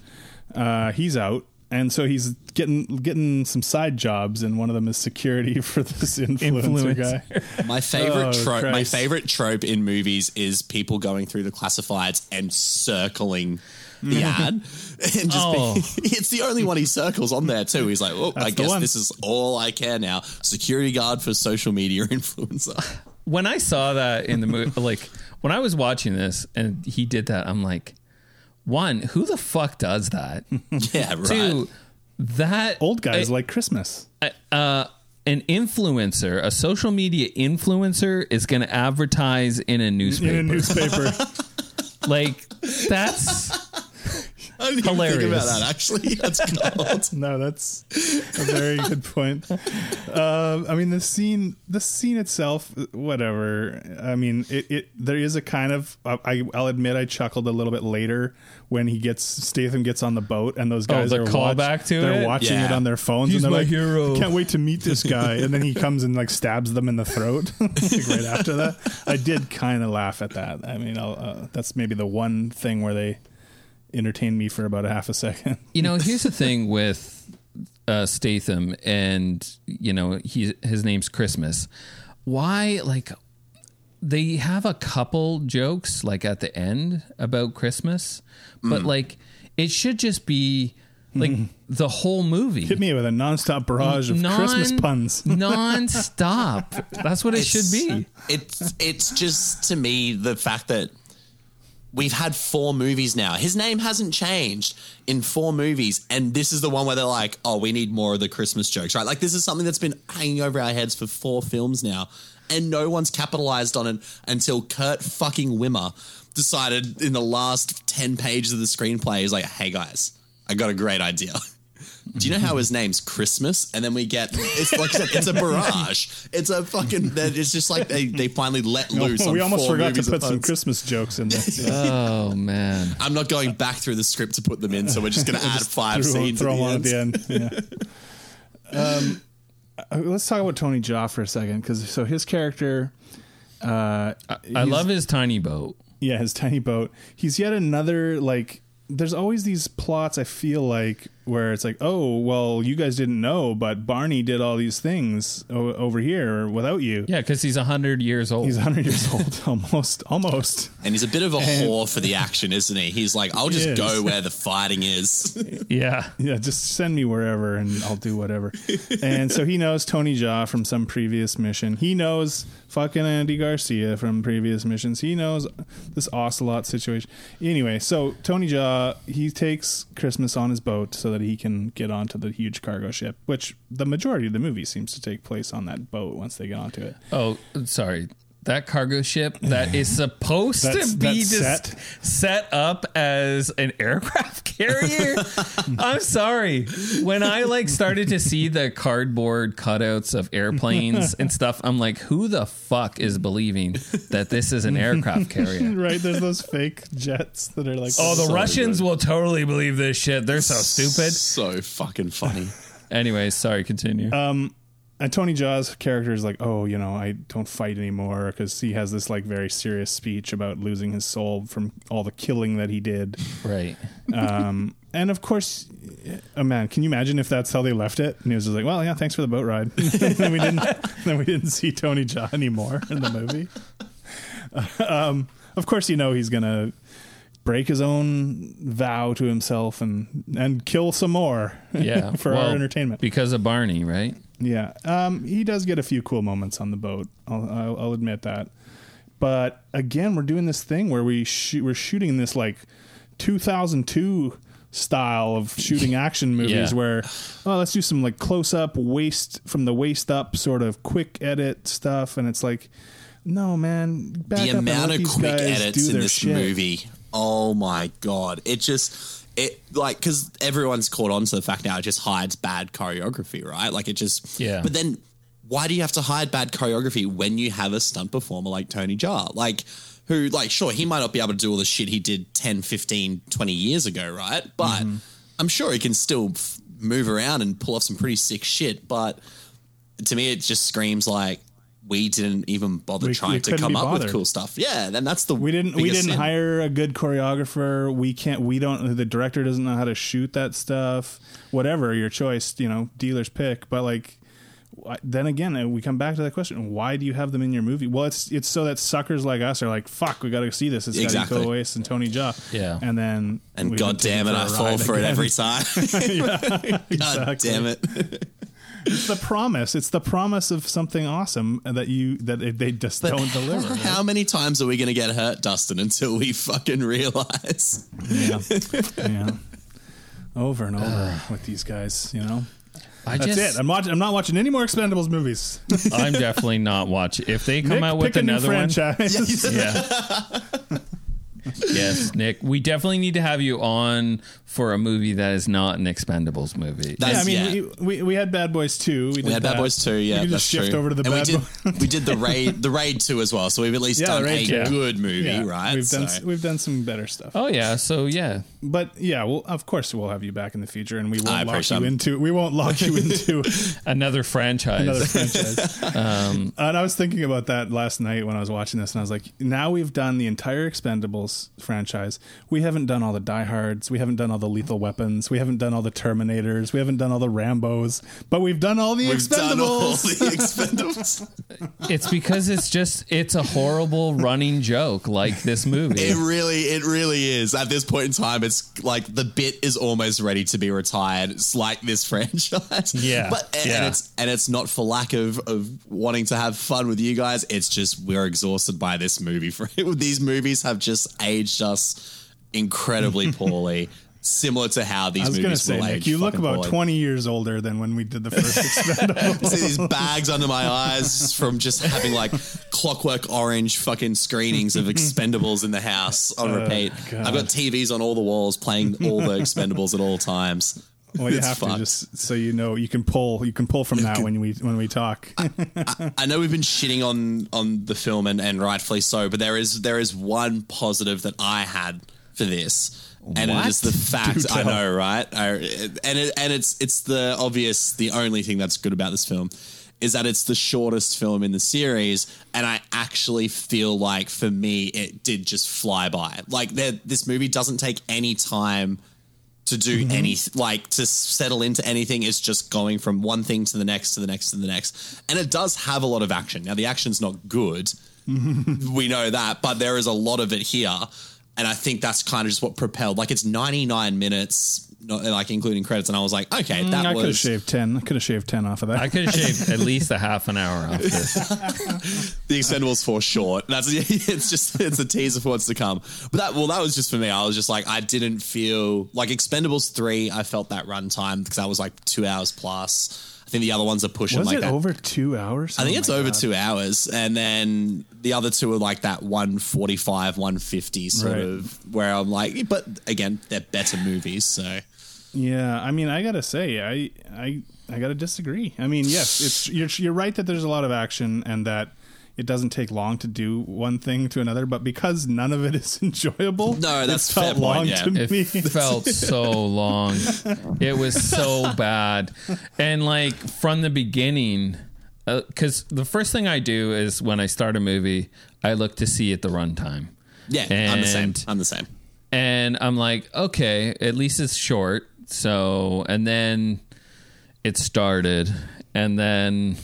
Uh, he's out, and so he's getting getting some side jobs, and one of them is security for this influencer, Influencer. guy. My favorite Oh, trope. My favorite trope in movies is people going through the classifieds and circling the mm-hmm. ad, and just Oh. be, it's the only one he circles on there too. He's like, "Oh, I guess one. this is all I care now." Security guard for social media influencer. When I saw that in the movie, like when I was watching this and he did that, I'm like, one, who the fuck does that? yeah, right. Two, that Old guys I- like Christmas. uh, an influencer, a social media influencer, is going to advertise in a newspaper. In a newspaper, like that's I didn't even think hilarious. about that. Actually, that's gold. no, that's a very good point. Um, I mean, the scene, the scene itself, whatever. I mean, it, it there is a kind of. I, I'll admit, I chuckled a little bit later when he gets Statham gets on the boat, and those Oh, guys the are callback to They're it? watching Yeah. it on their phones. He's and they're my like, hero. Can't wait to meet this guy, and then he comes and like stabs them in the throat like, right after that. I did kind of laugh at that. I mean, I'll, uh, that's maybe the one thing where they entertained me for about a half a second. you know. Here's the thing with uh, Statham, and you know, he his name's Christmas. Why, like, they have a couple jokes like at the end about Christmas, but like, it should just be like the whole movie. Hit me with a nonstop barrage of Non- Christmas puns. non-stop. That's what it should be. It's it's just to me the fact that we've had four movies now. His name hasn't changed in four movies, and this is the one where they're like, "Oh, we need more of the Christmas jokes." Right? Like this is something that's been hanging over our heads for four films now, and no one's capitalized on it until Kurt fucking Wimmer decided in the last ten pages of the screenplay, he's like, "Hey guys, I got a great idea." Do you know how his name's Christmas? And then we get it's like I said, it's a barrage. It's a fucking. It's just like they, they finally let loose. we on almost four forgot to movies put some once. Christmas jokes in there. Oh man. I'm not going back through the script to put them in, so we're just going to add five throw, scenes. throw at them on at the end. Yeah. um, uh, let's talk about Tony Jaa for a second, because so his character. Uh, I he's- love his tiny boat. Yeah, his tiny boat. He's yet another like. There's always these plots. I feel like where it's like, oh, well, you guys didn't know, but Barney did all these things o- over here without you. Yeah, because he's hundred years old. He's 100 years old, almost, almost. And he's a bit of a whore for the action, isn't he? He's like, I'll just is. go where the fighting is. yeah. Yeah, just send me wherever and I'll do whatever. and so he knows Tony Jaa from some previous mission. He knows fucking Andy Garcia from previous missions. He knows this Ocelot situation. Anyway, so Tony Jaa, he takes Christmas on his boat so that he can get onto the huge cargo ship, which the majority of the movie seems to take place on that boat once they get onto it. Oh, sorry. That cargo ship that is supposed to be just set. set up as an aircraft carrier. I'm sorry. When I like started to see the cardboard cutouts of airplanes and stuff, I'm like, who the fuck is believing that this is an aircraft carrier? right? There's those fake jets that are like. Oh, the So Russians good. will totally believe this shit. They're so stupid. So fucking funny. Anyways, sorry, continue. Um, and Tony Jaa's character is like, oh, you know, I don't fight anymore because he has this like very serious speech about losing his soul from all the killing that he did. right. Um, and of course, oh man, can you imagine if that's how they left it? And he was just like, well, yeah, thanks for the boat ride. then we didn't, then we didn't see Tony Jaa anymore in the movie. um, of course, you know he's gonna break his own vow to himself and and kill some more. Yeah. for Well, our entertainment. Because of Barney, right? Yeah, um, he does get a few cool moments on the boat. I'll, I'll, I'll admit that. But again, we're doing this thing where we shoot, we're shooting this like 2002 style of shooting action movies Yeah. where oh let's do some like close up waist from the waist up sort of quick edit stuff and it's like no man the amount of quick edits in this shit. movie. Oh my god! It just it like because everyone's caught on to the fact now it just hides bad choreography, right? Like it just Yeah. But then why do you have to hide bad choreography when you have a stunt performer like Tony Jaa? Like who like sure he might not be able to do all the shit he did 10, 15, 20 years ago, right? But Mm-hmm. I'm sure he can still f- move around and pull off some pretty sick shit. But to me, it just screams like we didn't even bother We- we trying to come be up with cool stuff. Yeah, then that's the we didn't we didn't sin. hire a good choreographer we can't we don't the director doesn't know how to shoot that stuff whatever your choice you know dealer's pick but like then again uh, we come back to that question why do you have them in your movie well it's it's so that suckers like us are like fuck we gotta see this it's Exactly. got Iko and Tony Jaa Yeah. and then And we've god damn it, I fall ride for it every time. yeah, god exactly. damn it. it's the promise it's the promise of something awesome that you that they just don't deliver right? How many times are we going to get hurt, Dustin, until we fucking realize? yeah yeah over and over with these guys you know I That's just, it. I'm watching. I'm not watching any more Expendables movies. I'm definitely not watching. If they come Nick, out with pick a new another one, franchise. yeah. yes, Nick, we definitely need to have you on for a movie that is not an Expendables movie. That's- Yeah, I mean, yeah. We, we we had Bad Boys 2. We, We did had Bad. Boys 2, yeah. We can that's just shift true. over to the and Bad we did, Boys. we did the raid the raid 2 as well. So we've at least Yeah, done the a Raid 2. good movie, Yeah, right? We've done we've done some better stuff. oh yeah, so yeah, But yeah, well, of course we'll have you back in the future, and we won't lock appreciate you it. into. We won't lock you into another franchise. another franchise. Um, and I was thinking about that last night when I was watching this, and I was like, now we've done the entire Expendables franchise. We haven't done all the Die Hards. We haven't done all the Lethal Weapons. We haven't done all the Terminators. We haven't done all the Rambos. But we've done all the We've Expendables. done all the Expendables. It's because it's just it's a horrible running joke like this movie. It really, it really is. At this point in time, it's like the bit is almost ready to be retired. It's like this franchise. Yeah, but and, yeah. and it's and it's not for lack of of wanting to have fun with you guys. It's just we're exhausted by this movie. For these movies have just aged us incredibly poorly. Similar to how these I was movies going to say, will Nick, you look about poorly. 20 years older than when we did the first Expendables. See these bags under my eyes from just having like clockwork orange fucking screenings of Expendables in the house on oh, repeat. God. I've got TVs on all the walls playing all the Expendables at all times. Well, you It's have to just so you know you can pull you can pull from that when we when we talk. I know we've been shitting on on the film and, and rightfully so, but there is there is one positive that I had for this. And What? it is the fact I know, right? I, and it, and it's it's the obvious, the only thing that's good about this film is that it's the shortest film in the series, and I actually feel like for me it did just fly by. Like this movie doesn't take any time to do Mm-hmm. any like to settle into anything it's just going from one thing to the next to the next to the next and it does have a lot of action now the action's not good we know that but there is a lot of it here and i think that's kind of just what propelled like it's 99 minutes not, like including credits and i was like okay Mm, that I could have shaved ten. I could have shaved ten off of that. I could have shaved at least a half an hour off this. the Expendables for short. That's it's just it's a teaser for what's to come. But that well, that was just for me. I was just like I didn't feel like Expendables three. I felt that runtime because that was like two hours plus. I think the other ones are pushing Was like it that. over two hours? I think Oh it's over God. two hours, and then the other two are like that one forty five, one fifty sort Right. of where I'm like, but again, they're better movies, so Yeah, I mean, I gotta say, I, I, I gotta disagree. I mean, yes, it's you're you're right that there's a lot of action and that it doesn't take long to do one thing to another, but because none of it is enjoyable, No, that's it's a fair felt long point, yeah. to It me. felt so long. It was so bad. And like from the beginning, uh, because the first thing I do is when I start a movie, I look to see at the runtime. yeah, I'm the same. And- I'm the same. And I'm like, okay, at least it's short. So, and then it started, and then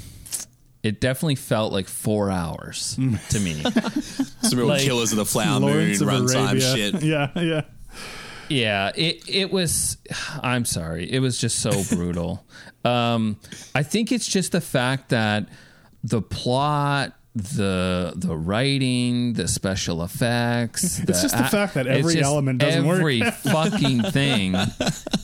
it definitely felt like four hours to me. Some real Like, killers of the flower Lawrence of runtime Arabia. shit. Yeah, yeah. Yeah, it it was. I'm sorry, it was just so brutal. Um, I think it's just the fact that the plot, the the writing, the special effects. It's just the fact that every element doesn't work. every fucking thing.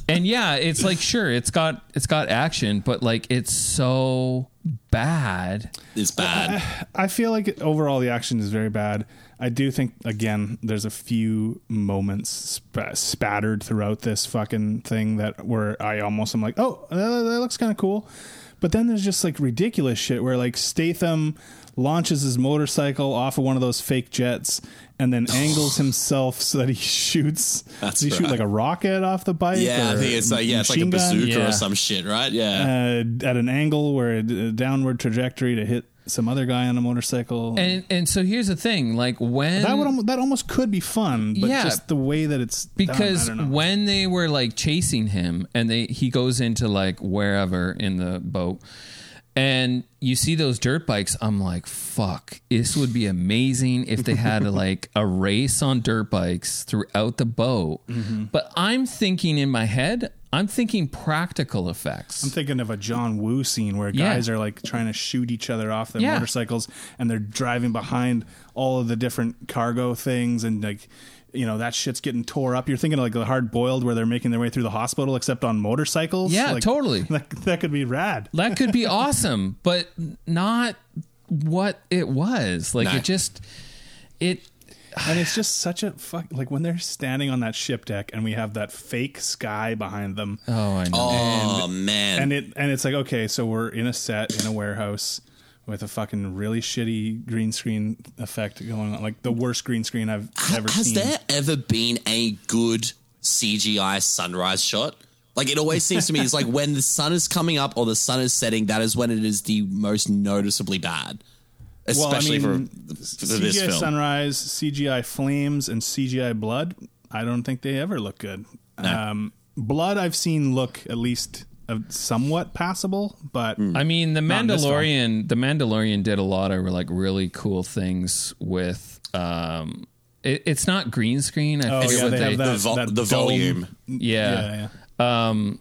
And yeah, it's like sure, it's got it's got action, but like it's so bad. It's bad. I feel like overall the action is very bad. I do think again there's a few moments sp- spattered throughout this fucking thing that where I almost am like, oh, that, that looks kind of cool. But then there's just like ridiculous shit where like Statham launches his motorcycle off of one of those fake jets and then angles himself so that he shoots. That's does he shoot like a rocket off the bike? yeah, I think it's like yeah, it's like a bazooka Yeah. or some shit, right? Yeah. Uh, at an angle where a, a downward trajectory to hit some other guy on a motorcycle. And and so here's the thing, like when That would almost, that almost could be fun, but Yeah. just the way that it's done, because I don't know. when they were like chasing him and they he goes into like wherever in the boat and you see those dirt bikes i'm like fuck this would be amazing if they had like a race on dirt bikes throughout the boat Mm-hmm. but i'm thinking in my head i'm thinking practical effects I'm thinking of a John Woo scene where Yeah. guys are like trying to shoot each other off their Yeah. motorcycles and they're driving behind all of the different cargo things and like you know that shit's getting tore up. You're thinking of like the hard boiled where they're making their way through the hospital except on motorcycles. Yeah, Like, totally. That, that could be rad. that could be awesome but not what it was like No. it just it And it's just such a fuck like when they're standing on that ship deck and we have that fake sky behind them. oh i know oh man. and it and it's like okay so we're in a set in a warehouse with a fucking really shitty green screen effect going on like the worst green screen i've ever Has seen Has there ever been a good CGI sunrise shot? Like it always seems to me, it's like when the sun is coming up or the sun is setting, that is when it is the most noticeably bad. Especially well, I mean, for, for cgi film. sunrise cgi flames and cgi blood i don't think they ever look good um, blood i've seen look at least somewhat passable but Hmm. I mean, the Not in this film. Mandalorian. The Mandalorian did a lot of like really cool things with. Um, it, it's not green screen. I Oh, forget yeah, what they they. have that- the, vo- that the volume. yeah. yeah yeah Um,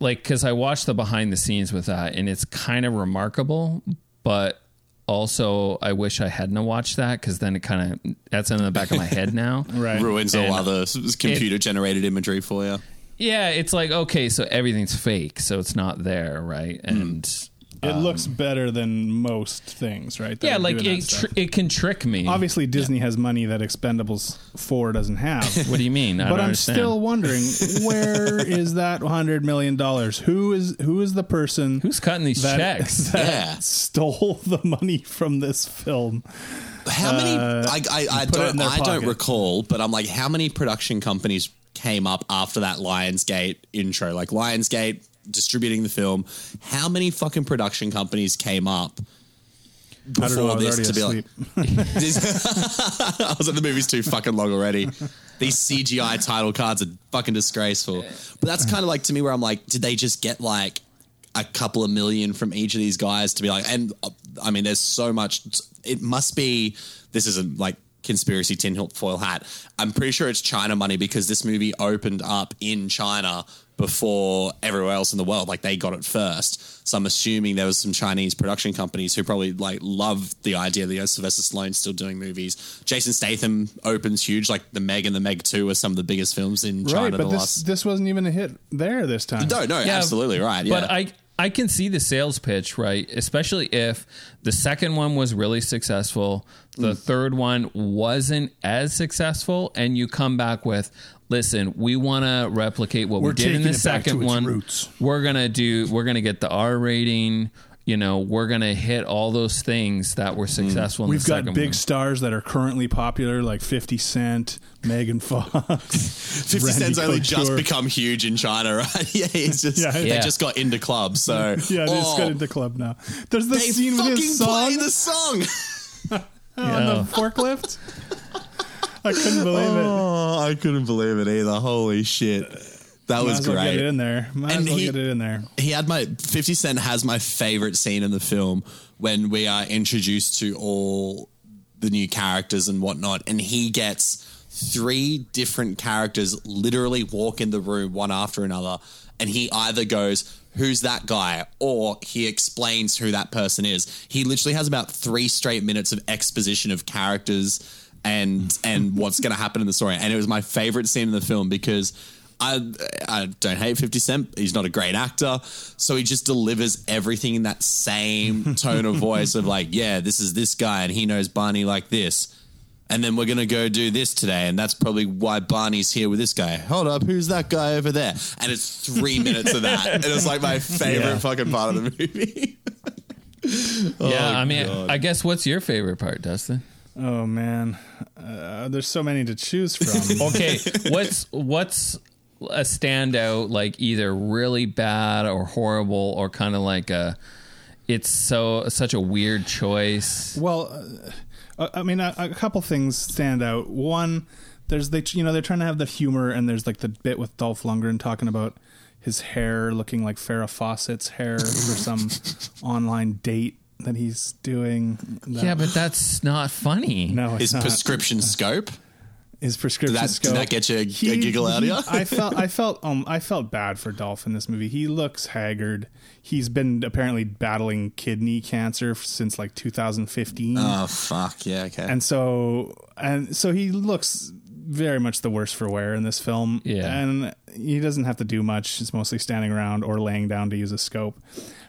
like because I watched the behind the scenes with that, and it's kind of remarkable, but also I wish I hadn't watched that because then it kind of that's in the back of my head now. right Ruins all And other computer generated imagery for you. Yeah, it's like okay, so everything's fake, so it's not there, right? Hmm. And it um, looks better than most things right that yeah, are like doing that it, stuff. tr- it can trick me. obviously disney has money that expendables 4 doesn't have What do you mean? I but don't I'm understand. still wondering where is that hundred million dollars? Who is who is the person Who's cutting these that, checks? that Yeah. stole the money from this film? How many? Uh, I, I, I put it in don't. their I don't pocket. recall, but I'm like, how many production companies came up after that Lionsgate intro? Like Lionsgate distributing the film. How many fucking production companies came up I don't know. I before was this to already be asleep. like? This, I was like, the movie's too fucking long already. These CGI title cards are fucking disgraceful. But that's kind of like to me where I'm like, did they just get like a couple of million from each of these guys to be like, and uh, I mean, there's so much. It must be. This isn't like conspiracy tinfoil hat. I'm pretty sure it's China money because this movie opened up in China before everywhere else in the world. Like they got it first. So I'm assuming there was some Chinese production companies who probably like loved the idea that you know, Sylvester Stallone's still doing movies. Jason Statham opens huge. Like the Meg and the Meg Two are some of the biggest films in China. right, but this last. this wasn't even a hit there this time. No, no, Yeah, absolutely right. Yeah. But I I can see the sales pitch, right? Especially if the second one was really successful, the mm. third one wasn't as successful, and you come back with, listen, we want to replicate what We're we did in the it back to second one. roots. We're gonna do. We're gonna get the R rating. You know, we're gonna hit all those things that were mm. successful. in We've the got second big one. stars that are currently popular, like Fifty Cent, Megan Fox. 50 Randy Cent's only just become huge in China, right? yeah, he's just Yeah. they Yeah. just got into clubs. So Yeah, they just Oh, got into club now. There's the they scene with his song play the song. on Yeah. the forklift. I couldn't believe it. Oh, I couldn't believe it either. Holy shit. That Might was as well great. get it in there. Might And as well he- get it in there. he had my 50 Cent has my favorite scene in the film when we are introduced to all the new characters and whatnot, and he gets three different characters literally walk in the room one after another, and he either goes, Who's that guy? Or he explains who that person is. He literally has about three straight minutes of exposition of characters and and what's going to happen in the story. And it was my favorite scene in the film because I I don't hate 50 Cent. He's not a great actor. So he just delivers everything in that same tone of voice of like, yeah, this is this guy and he knows Barney like this. And then we're going to go do this today. And that's probably why Barney's here with this guy. Hold up, who's that guy over there? And it's three minutes of that. And it's like my favorite Yeah. fucking part of the movie. Yeah, I mean, God. I guess what's your favorite part, Dustin? Oh man, uh, there's so many to choose from. Okay, what's what's a standout like either really bad or horrible or kind of like a it's so such a weird choice. Well, uh, I mean, a, a couple things stand out. One, there's they, you know, they're trying to have the humor, and there's like the bit with Dolph Lundgren talking about his hair looking like Farrah Fawcett's hair for some online date that he's doing. That- Yeah, but that's not funny. no, it's His not. prescription scope. His prescription Did that- did that get you a- a giggle out of you? I felt I felt um I felt bad for Dolph in this movie. He looks haggard. He's been apparently battling kidney cancer since like 2015. Oh, fuck. Yeah, okay. and so and so he looks very much the worse for wear in this film. Yeah. and he doesn't have to do much. He's mostly standing around or laying down to use a scope.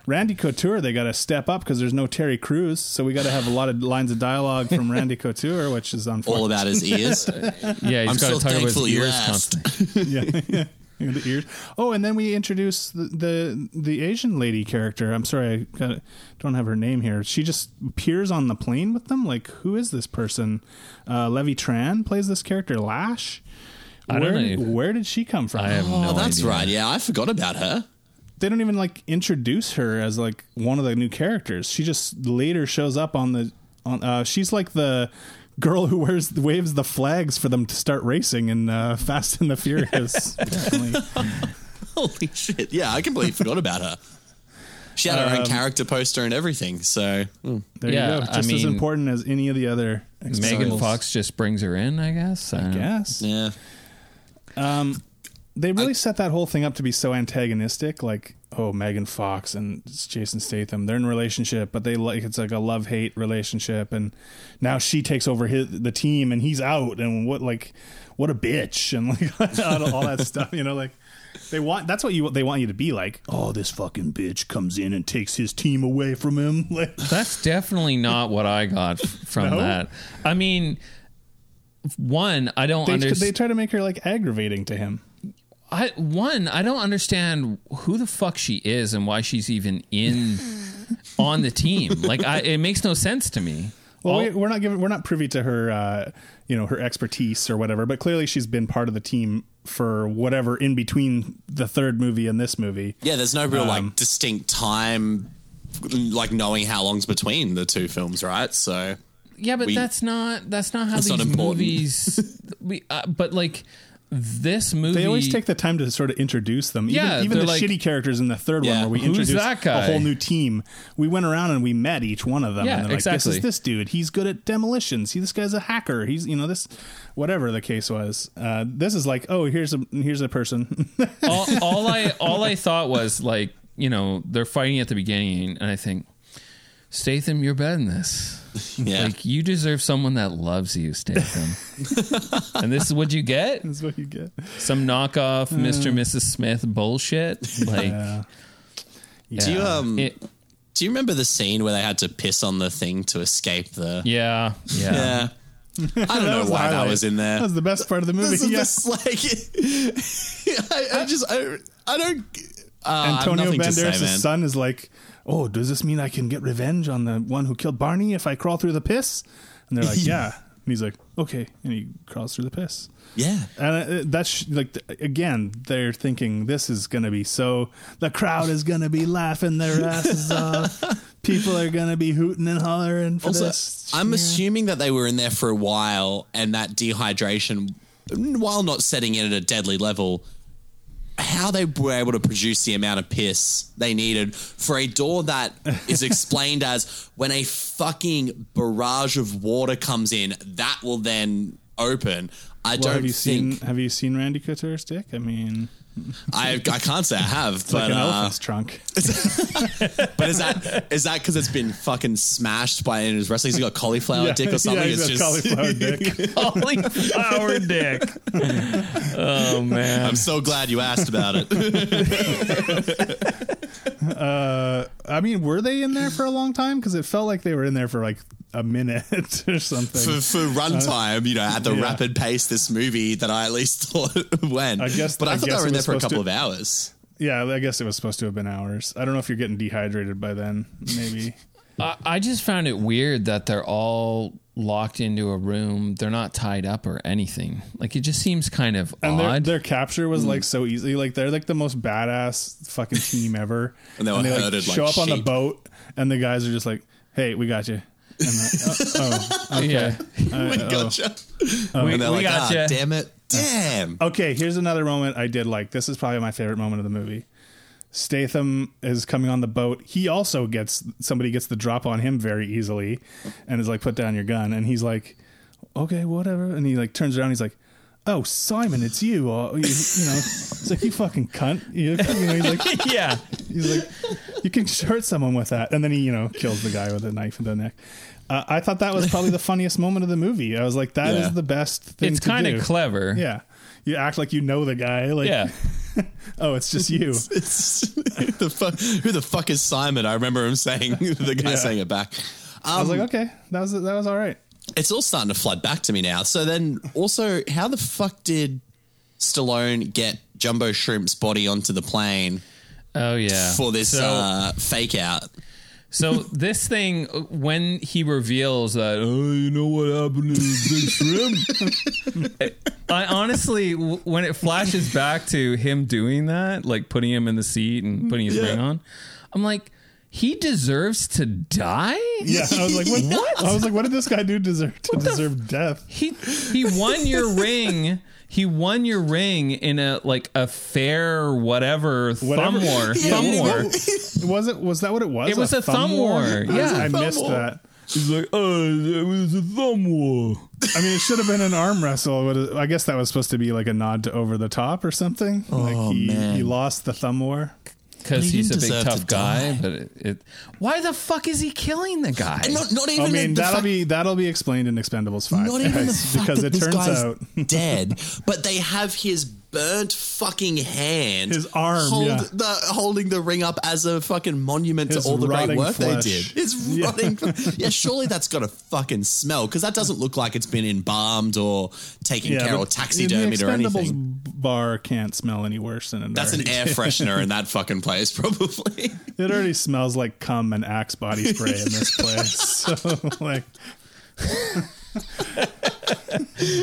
Randy Couture, they got to step up because there's no Terry Crews, so we got to have a lot of lines of dialogue from Randy Couture, which is unfortunate. All about his ears. Yeah, he's I'm got so to talk about his thankful you ears asked. constantly. yeah, yeah. The ears. Oh, and then we introduce the, the the Asian lady character. I'm sorry, I got, don't have her name here. She just appears on the plane with them. Like, who is this person? Uh, Levy Tran plays this character, Lash. I don't where, know Did, where did she come from? I have Oh, no that's idea. right. Yeah, I forgot about her. They don't even like introduce her as like one of the new characters. She just later shows up on the on. Uh, she's like the girl who wears waves the flags for them to start racing in uh, Fast and the Furious. Holy shit. Yeah, I completely forgot about her. She had her own Um, character poster and everything. So, mm. There Yeah, you go. I Just as important as any of the other. Megan Fox just brings her in, I guess. I don't know. guess. yeah. Um, they really set that whole thing up to be so antagonistic. Like, oh, Megan Fox and Jason Statham, they're in a relationship, but they like it's like a love hate relationship, and now she takes over his the team, and he's out, and what like what a bitch, and like all all that stuff. You know, like they want that's what you they want you to be like. Oh, this fucking bitch comes in and takes his team away from him. Like, That's definitely not what I got from No? that. I mean, one, I don't understand. they try to make her like aggravating to him. I one, I don't understand who the fuck she is and why she's even in on the team. Like, I, it makes no sense to me. Well, All- we, we're not giving, we're not privy to her, uh, you know, her expertise or whatever. But clearly, she's been part of the team for whatever in between the third movie and this movie. Yeah, there's no real Um, like distinct time, like knowing how long's between the two films, right? So, yeah, but we- that's not that's not how That's these not movies. we, uh, but like this movie, They always take the time to sort of introduce them. Yeah, even, even the like- shitty characters in the third Yeah. one, where we that a whole new team. We went around and we met each one of them. Yeah, and they're like, This is this dude. He's good at demolitions. He, this guy's a hacker. He's you know this, whatever the case was. Uh, this is like, oh, here's a here's a person. all, all I all I thought was like, you know, they're fighting at the beginning, and I think, Statham, you're better than this. yeah. Like you deserve someone that loves you, Statham. and this is what you get? That's what you get. Some knockoff Mr. and Mrs. Smith bullshit. Like Yeah. Do you um It- do you remember the scene where they had to piss on the thing to escape the yeah, yeah. Yeah. I don't know was the why that highlight. was in there. That was the best part of the movie. This is Yeah. just like I, I just I, I don't uh, I have Antonio nothing to say, Banderas' man. son is like, "Oh, does this mean I can get revenge on the one who killed Barney if I crawl through the piss?" And they're like, "Yeah." And he's like, "Okay," and he crawls through the piss. Yeah. And uh, that's like again, they're thinking this is going to be so. The crowd is going to be laughing their asses off. People are going to be hooting and hollering for Also, this. I'm Yeah. assuming that they were in there for a while, and that dehydration, while not setting it at a deadly level, how they were able to produce the amount of piss they needed for a door that is explained as when a fucking barrage of water comes in, that will then open. I Well, don't have you think seen Have you seen Randy Couture's dick? I mean, I I can't say I have, it's but like an uh, elephant's trunk. but is that is that because it's been fucking smashed by in his wrestling? He's got cauliflower Yeah, dick or something. yeah, he's it's got just cauliflower dick. Cauliflower dick. Oh man. I'm so glad you asked about it. Uh, I mean, were they in there for a long time? Because it felt like they were in there for like a minute or something. for, for runtime, you know, at the yeah. rapid pace this movie that I at least thought went. I guess- but I, I thought guess they were in there was for a supposed couple to- of hours. yeah, I guess it was supposed to have been hours. I don't know if you're getting dehydrated by then. Maybe. I, I just found it weird that they're all locked into a room. They're not tied up or anything. Like it just seems kind of And their, odd. their capture was Hmm. like so easy. Like they're like the most badass fucking team ever. And they were herded like show up on the boat, and the guys are just like, "Hey, we got you." And like, oh, oh, okay. Yeah. Uh, we oh. gotcha. We- and they're we like, gotcha. ah, damn it. Damn. Okay, here's another moment I did like. This is probably my favorite moment of the movie. Statham is coming on the boat. He also gets somebody gets the drop on him very easily, and is like, "Put down your gun." And he's like, "Okay, whatever." And he like turns around. He's like, "Oh, Simon, it's you." Uh, you, you know, it's like you fucking cunt. You, you know, he's like, yeah. he's like, you can hurt someone with that, and then he you know kills the guy with a knife in the neck. Uh, I thought that was probably the funniest moment of the movie. I was like, that is Yeah. the best thing. It's to kind of clever. Yeah. You act like you know the guy. Like, Yeah. oh, it's just you. It's, the fuck, who the fuck is Simon? I remember him saying, the guy Yeah. saying it back. I was Um, like, okay, that was that was all right. it's all starting to flood back to me now. So then, also, how the fuck did Stallone get Jumbo Shrimp's body onto the plane Oh yeah. for this So- uh, fake out? So this thing, when he reveals that, oh, you know what happened to the big shrimp? I honestly, w- when it flashes back to him doing that, like putting him in the seat and putting his ring on, I'm like, he deserves to die. Yeah, I was like, what? I was like, what did this guy do deserve to deserve death? He he won your ring. He won your ring in a like a fair whatever, Whatever. thumb war. Yeah, thumb well, war. Was it? Was that what it was? It was a thumb war. I- Yeah. I, missed war. that. He's like, oh, it was a thumb war. I mean, it should have been an arm wrestle. but I guess that was supposed to be like a nod to over the top or something. Oh, like he, man. he lost the thumb war. Because He he's a big tough to guy. die. But it, it, why the fuck is he killing the guy? And not, not even I mean, the that'll fact- be that'll be explained in Expendables Five. Not even the fact because that it this turns guy's out dead, but they have his burnt fucking hand, His arm, hold yeah. the, holding the ring up as a fucking monument His to all the great work flesh. they did. It's Yeah. rotting. yeah, surely that's got to fucking smell because that doesn't look like it's been embalmed or taken care but or taxidermied the or anything. bar can't smell any worse than it That's an air did. freshener in that fucking place, probably. It already smells like cum and Axe body spray in this place. So like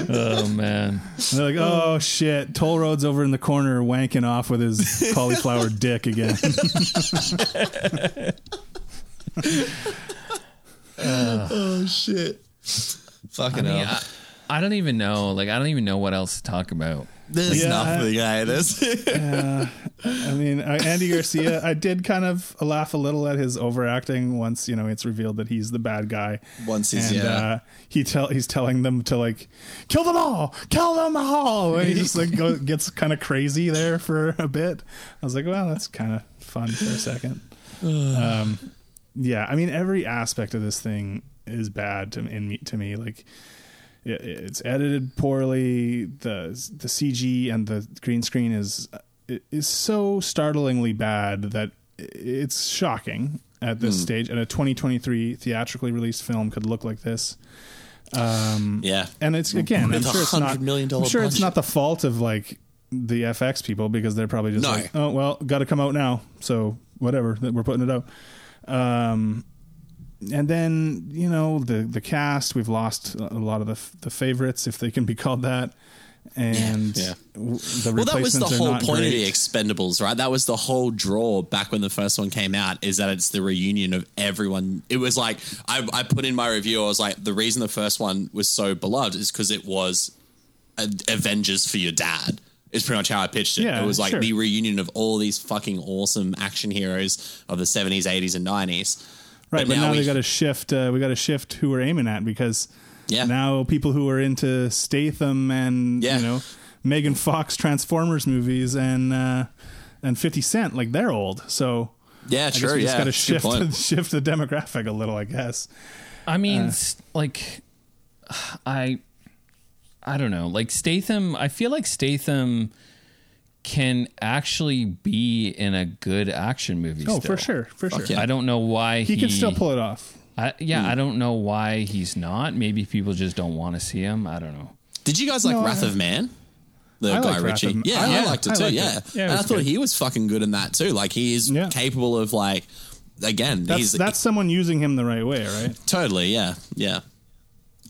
oh man, they're like, oh shit, Toll Road's over in the corner wanking off with his cauliflower dick again. oh shit! Fucking I, mean, hell. I, I don't even know. Like, I don't even know what else to talk about. There's Yeah, nothing. Yeah, there's. I mean, uh, Andy Garcia, I did kind of laugh a little at his overacting once, you know, it's revealed that he's the bad guy. Once he's- and, yeah. uh, he tell he's telling them to like kill them all, kill them all. And he just like go, gets kind of crazy there for a bit. I was like, well, that's kind of fun for a second. um, yeah, I mean, every aspect of this thing is bad to in me, to me. Like, it, it's edited poorly. The the CG and the green screen is is so startlingly bad that it's shocking at this Hmm. stage, and a 2023 theatrically released film could look like this. Um, Yeah. and it's again, I'm sure it's not. $100 million I'm sure it's not the fault of like the FX people because they're probably just No. like, oh well, got to come out now, so whatever, that we're putting it out. Um, and then you know the the cast, we've lost a lot of the the favorites, if they can be called that. And Yeah. the Well, that was the whole point great. of the Expendables, right? That was the whole draw back when the first one came out. Is that it's the reunion of everyone. It was like I, I put in my review. I was like, the reason the first one was so beloved is because it was a, Avengers for your dad. Is pretty much how I pitched it. Yeah, it was like sure. the reunion of all these fucking awesome action heroes of the seventies, eighties, and nineties. Right, but, now, we we got to shift. Uh, we got to shift who we're aiming at because Yeah. now people who are into Statham and Yeah. you know Megan Fox Transformers movies and uh, and Fifty Cent, like they're old. So Yeah, I guess true, we just yeah, got to that's a good shift shift the demographic a little, I guess. I mean, Uh. like, I, I don't know. Like Statham, I feel like Statham can actually be in a good action movie. Oh, still. for sure, for sure. I don't know why he, He can still pull it off. I, yeah, Hmm. I don't know why he's not. Maybe people just don't want to see him. I don't know. Did you guys like No, Wrath I- of Man? The I Guy liked Wrath Ritchie. of- yeah, yeah, I liked it I too. liked it. yeah, Yeah, it and I thought good. he was fucking good in that too. Like he is Yeah. capable of like again. That's he's that's someone using him the right way, right? totally yeah, yeah.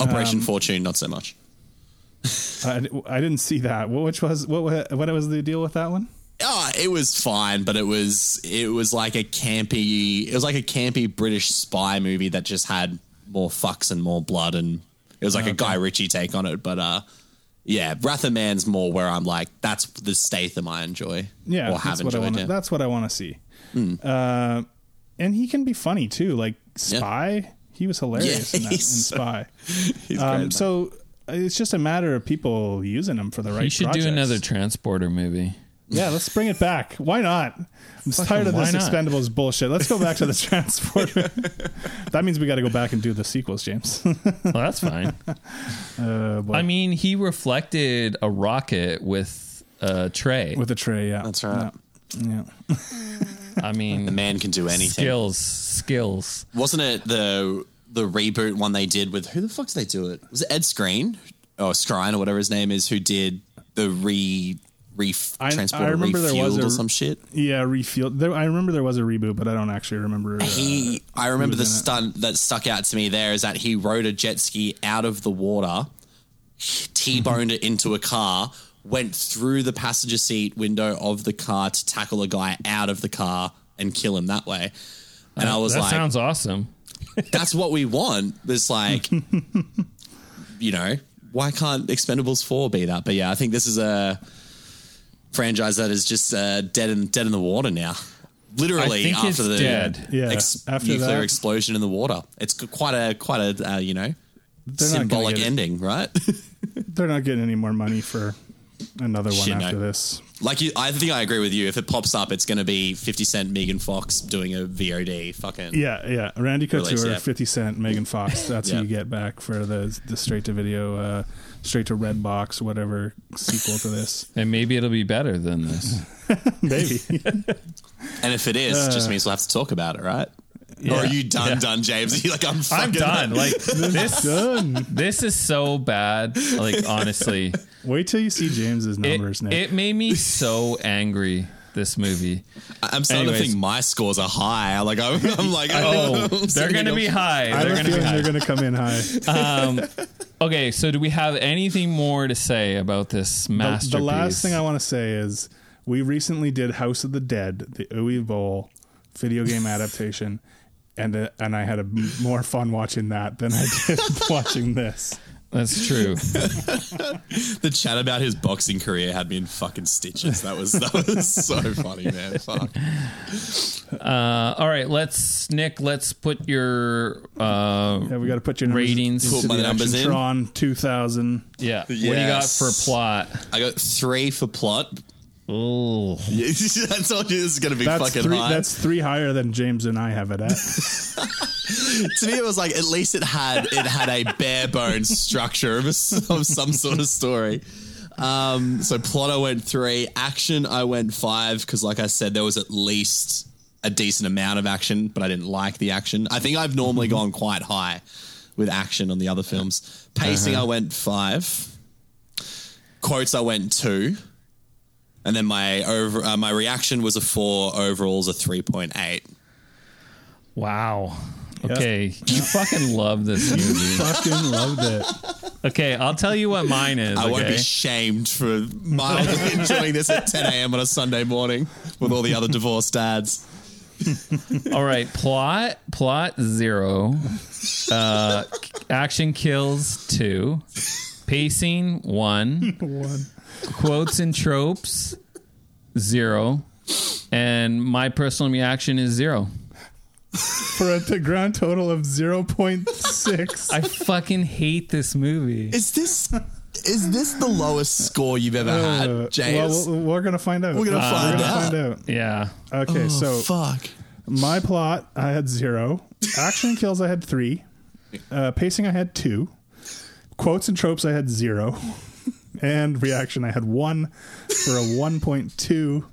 Operation Um, Fortune, not so much. I, I didn't see that. Which was what what was the deal with that one? Oh, it was fine, but it was it was like a campy. It was like a campy British spy movie that just had more fucks and more blood, and it was like a Guy Ritchie take on it. But uh, yeah, Wrath of Man's more where I'm like, that's the Statham I enjoy. Yeah, or have that's what I enjoyed. want. yeah. That's what I want to see. Uh, and he can be funny too. Like Spy, he was hilarious Yeah, in, that, in Spy. He's Um, great so it's just a matter of people using them for the right. he should projects. do another transporter movie. Yeah, let's bring it back. Why not? I'm just tired of why this not? Expendables bullshit. Let's go back to the transporter. that means we got to go back and do the sequels, James. Well, that's fine. uh. I mean, he reflected a rocket with a tray. with a tray, yeah, That's right. Yeah. yeah. I mean, the man can do anything. skills, skills. Wasn't it the the reboot one they did with who the fuck did they do it? Was it Ed Screen or Scrine or whatever his name is who did the re re I- transporter I remember there was a- or some shit? Yeah, refuel. There, I remember there was a reboot, but I don't actually remember. Uh, He, I remember the was in it. stunt that stuck out to me there is that he rode a jet ski out of the water, t-boned it into a car, went through the passenger seat window of the car to tackle a guy out of the car and kill him that way. And I was that like, sounds awesome. That's what we want. It's like, you know, why can't Expendables Four be that? But yeah, I think this is a franchise that is just uh, dead in dead in the water now. Literally I think after it's the dead. Yeah, ex- after nuclear that- explosion in the water. It's quite a quite a uh, you know They're symbolic get it. ending, right? They're not getting any more money for another one Shit, no. after this. Like you, I think I agree with you. If it pops up, it's going to be Fifty Cent, Megan Fox doing a VOD. Fucking Yeah, yeah. Randy Release, Couture, yeah. Fifty Cent, Megan Fox. That's Yeah. who you get back for the the straight to video, uh, straight to Red Box, whatever sequel to this. And maybe it'll be better than this. Maybe. And if it is, it just means we'll have to talk about it, right? Or are you done, Yeah. done, James? You're like, I'm I'm done. Like this, Done. this is so bad. Like honestly, Wait till you see James's it, numbers, Nick. it made me so angry. This movie. I'm starting Anyways. to think my scores are high. Like I'm, I'm like, Oh, I'm they're gonna be high. I They're have a gonna feeling they're going to come in high. Um, okay, so do we have anything more to say about this The, masterpiece? the last thing I want to say is we recently did House of the Dead, the Uwe Boll video game adaptation, and uh, and I had a m- more fun watching that than I did watching this. That's true. The chat about his boxing career had me in fucking stitches. That was that was so funny, man. Fuck. Uh, all right, let's Nick. Let's put your uh, Yeah, we got to put your numbers Ratings. into Put my the numbers in. Actiontron 2000. yeah. What do you got for Yes. plot? I got three for plot. Oh, I told you this is gonna be That's fucking three. high. That's three higher than James and I have it at. to me, it was like at least it had it had a bare bones structure of, a of some sort of story. Um, so plot I went three, action I went five because, like I said, there was at least a decent amount of action, but I didn't like the action. I think I've normally gone quite high with action on the other films. Pacing, Uh-huh. I went five. Quotes, I went two. And then my over uh, my reaction was a four. Overall's a three point eight. Wow. Okay, you fucking love this movie. Fucking loved it. Okay, I'll tell you what mine is. I won't be shamed for mildly enjoying this at 10 a.m. on a Sunday morning with all the other divorced dads. All right, plot plot zero, uh, action kills two, pacing one, One. Quotes and tropes zero, and my personal reaction is zero. For a t- grand total of 0.6. I fucking hate this movie. Is this is this the lowest score you've ever Uh, had, James? well, we're gonna find out. We're gonna find We're gonna out. find out. Yeah. Okay, Oh, so fuck. my plot, I had zero. Action kills, I had three. Uh, pacing, I had two. Quotes and tropes, I had zero. And reaction, I had one for a 1.2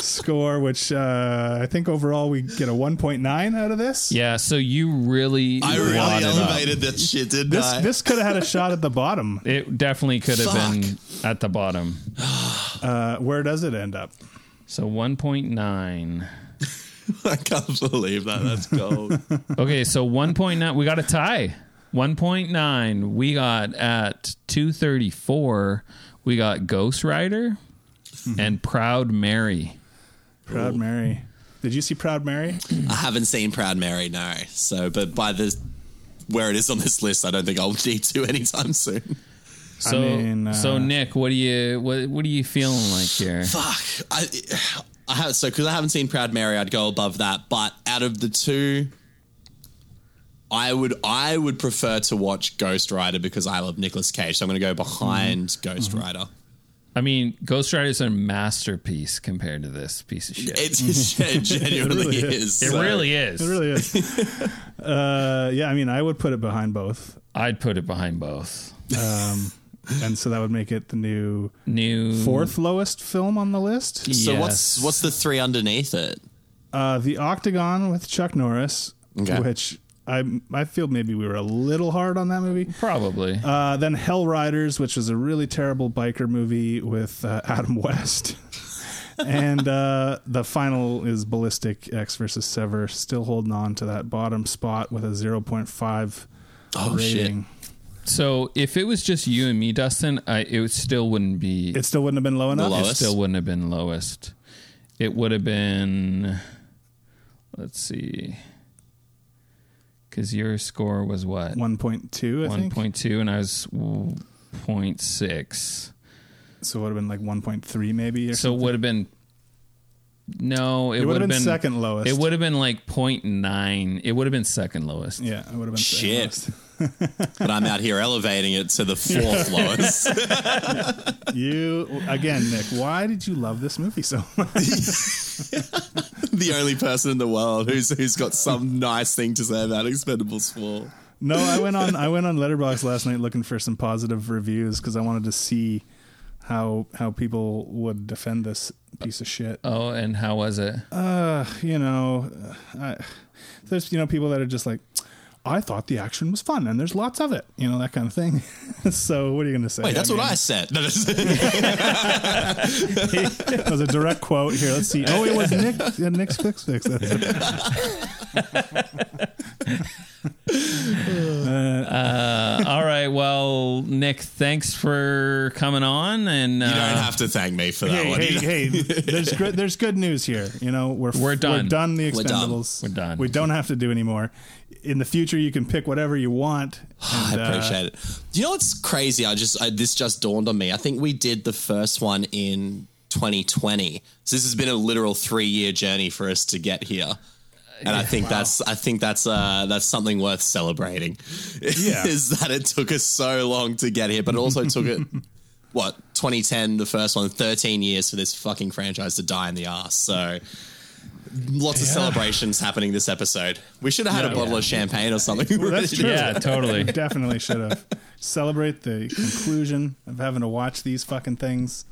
score, which uh, I think overall we get a 1.9 out of this. Yeah, so you really I really brought it up. elevated that shit, didn't This I? this could have had a shot at the bottom. It definitely could have been at the bottom. Uh, where does it end up? So 1.9. I can't believe that. That's gold. Okay, so 1.9. We got a tie. 1.9. We got at 234. We got Ghost Rider and Proud Mary. Proud Mary. Did you see Proud Mary? I haven't seen Proud Mary, no. So, but by the where it is on this list, I don't think I'll need to anytime soon. So, mean, uh, so Nick, what do you what what are you feeling like here? Fuck. I, I have so because I haven't seen Proud Mary, I'd go above that. But out of the two, I would I would prefer to watch Ghost Rider because I love Nicolas Cage. So I'm going to go behind Mm-hmm. Ghost Rider. I mean, Ghost Rider is a masterpiece compared to this piece of shit. It, it genuinely It really is. it So- really is. It really is. uh, yeah, I mean, I would put it behind both. I'd put it behind both. Um, and so that would make it the new New fourth lowest film on the list. So what's what's the three underneath it? Uh, the Octagon with Chuck Norris, Okay. which I I feel maybe we were a little hard on that movie. probably. Uh, then Hell Riders, which was a really terrible biker movie with uh, Adam West. and uh, the final is Ballistic Ecks versus Sever, still holding on to that bottom spot with a 0.5 Oh, rating. So if it was just you and me, Dustin, I, it still wouldn't be. It still wouldn't have been low enough. low- it still wouldn't have been lowest. It would have been. Let's see. Because your score was what? 1.2, I One think. point two, and I was w- 0.6. So it would have been like 1.3 maybe. Or So it would have been. No, it, It would would've been been second lowest. It would have been like 0.9. It would have been second lowest. Yeah, it would have been Shit. second But I'm out here elevating it to the fourth lowest. lowest. You again, Nick. Why did you love this movie so much? the only person in the world who's who's got some nice thing to say about Expendables 4. No, I went on I went on Letterboxd last night looking for some positive reviews because I wanted to see how how people would defend this piece of shit. Oh, and how was it? Uh, you know, I, there's you know people that are just like, I thought the action was fun and there's lots of it, you know that kind of thing. so what are you going to say? Wait, that's what mean, I said. No, That was a direct quote here. Let's see. Oh, it was Nick. Yeah, Nick's Flicks Fix. That's it. Uh, all right. Well, Nick, thanks for coming on. And uh, you don't have to thank me for that hey, one. hey, hey! There's good. There's good news here. You know, we're We're done. We're done. The We're done. We're done. We don't have to do anymore. In the future, you can pick whatever you want. I and, uh, appreciate it. Do you know what's crazy? I just I, this just dawned on me. I think we did the first one in 2020. So this has been a literal three year journey for us to get here. And I think that's I think that's uh that's something worth celebrating. Yeah. is that it took us so long to get here, but it also took it what 2010 the first one 13 years for this fucking franchise to die in the ass. So lots of celebrations happening this episode. We should have had Yeah. a bottle of champagne or something. Well, that's true. Yeah, totally. Definitely should have. celebrate the conclusion of having to watch these fucking things.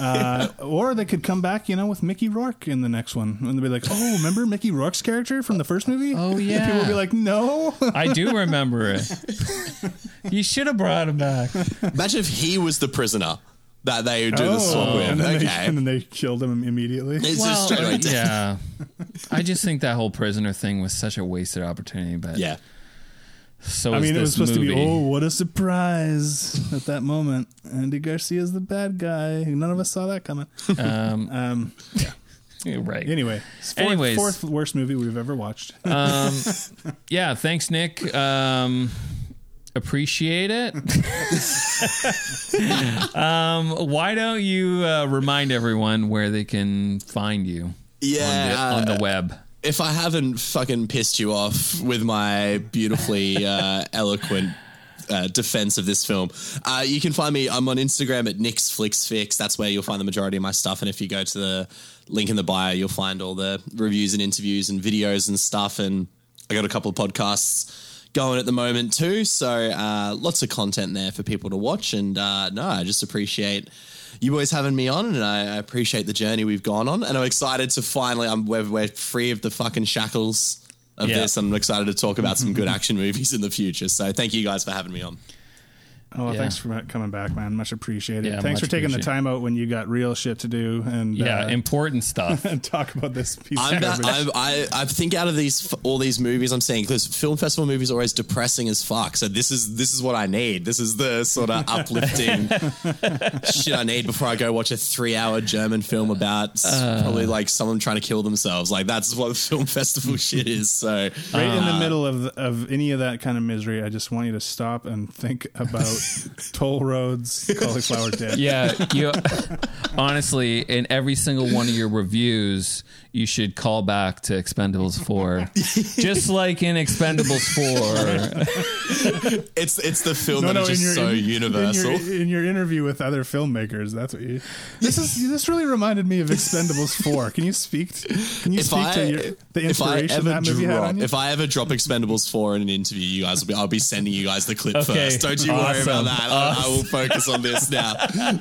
Uh, or they could come back, you know, with Mickey Rourke in the next one, and they'd be like, "Oh, remember Mickey Rourke's character from the first movie?" Oh And yeah. people will be like, "No." I do remember it. you should have brought him back. Imagine if he was the prisoner that they do the swap Oh, and with. then, they, Okay. and then they killed him immediately. It's just straight away yeah. I just think that whole prisoner thing was such a wasted opportunity. But Yeah. so I is mean, it was supposed movie. to be, oh, what a surprise at that moment. Andy Garcia is the bad guy. None of us saw that coming. Um, Um, you're right. anyway, fourth, Anyways. fourth worst movie we've ever watched. Um, yeah, thanks, Nick. Um, appreciate it. um, why don't you uh, remind everyone where they can find you Yeah. on the, on uh, the web? if I haven't fucking pissed you off with my beautifully uh, eloquent uh, defense of this film, uh, you can find me. I'm on Instagram at Nick's Flicks Fix. That's where you'll find the majority of my stuff. And if you go to the link in the bio, you'll find all the reviews and interviews and videos and stuff. And I got a couple of podcasts going at the moment too. So uh, lots of content there for people to watch. And uh, no, I just appreciate you boys having me on, and I I appreciate the journey we've gone on. And I'm excited to finally, I'm we're, we're free of the fucking shackles of Yeah. this. I'm excited to talk about some good action movies in the future. So thank you guys for having me on. Oh, well, Yeah. thanks for coming back, man. Much appreciated. Yeah, thanks much for taking the time out when you got real shit to do and Yeah, uh, important stuff. and talk about this piece I'm of that, garbage. I, I I think out of these all these movies I'm seeing because film festival movies are always depressing as fuck. So this is this is what I need. This is the sort of uplifting shit I need before I go watch a three hour German film about Uh. probably like someone trying to kill themselves. Like that's what film festival shit is. So Right in uh, the middle of of any of that kind of misery, I just want you to stop and think about toll roads, cauliflower dip. Yeah, you honestly, in every single one of your reviews, you should call back to Expendables 4. Just like in Expendables 4. it's it's the film that is just so in- universal. In your, in your interview with other filmmakers, that's what you. This is this really reminded me of Expendables Four. Can you speak? To, can you if speak I, to your, the if I inspiration ever that movie had drop, on you? if I ever drop Expendables four in an interview, you guys will be. I'll be sending you guys the clip Okay. first. Don't you worry about that. I, I will focus on this now.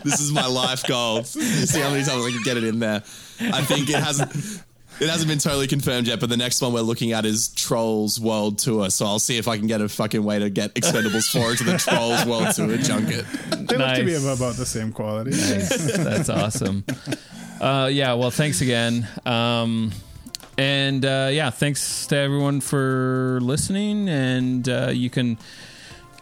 This is my life goal. See how many times I can get it in there. I think it hasn't. It hasn't been totally confirmed yet, but the next one we're looking at is Trolls World Tour. So I'll see if I can get a fucking way to get Expendables 4 into the Trolls World Tour junket. they look to be about the same quality. That's awesome. Uh, yeah, well, thanks again. Um, and uh, yeah, thanks to everyone for listening. And uh, you can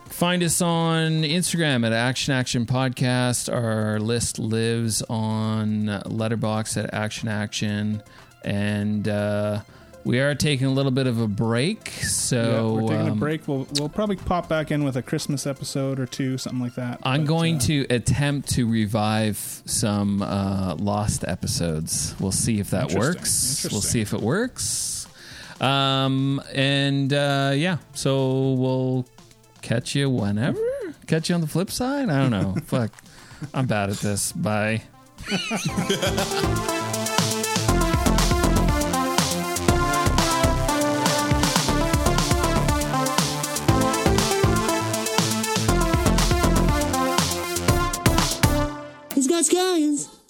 find us on Instagram at Action Action Podcast. Our list lives on Letterboxd at Action Action. And uh, we are taking a little bit of a break. So yeah, we're taking a um, break. We'll we'll probably pop back in with a Christmas episode or two, something like that. I'm But, going uh, to attempt to revive some uh, lost episodes. We'll see if that Interesting. works. We'll see if it works. Um, and uh, yeah, so we'll catch you whenever. Catch you on the flip side. I don't know. Fuck, I'm bad at this. Bye. Scallions.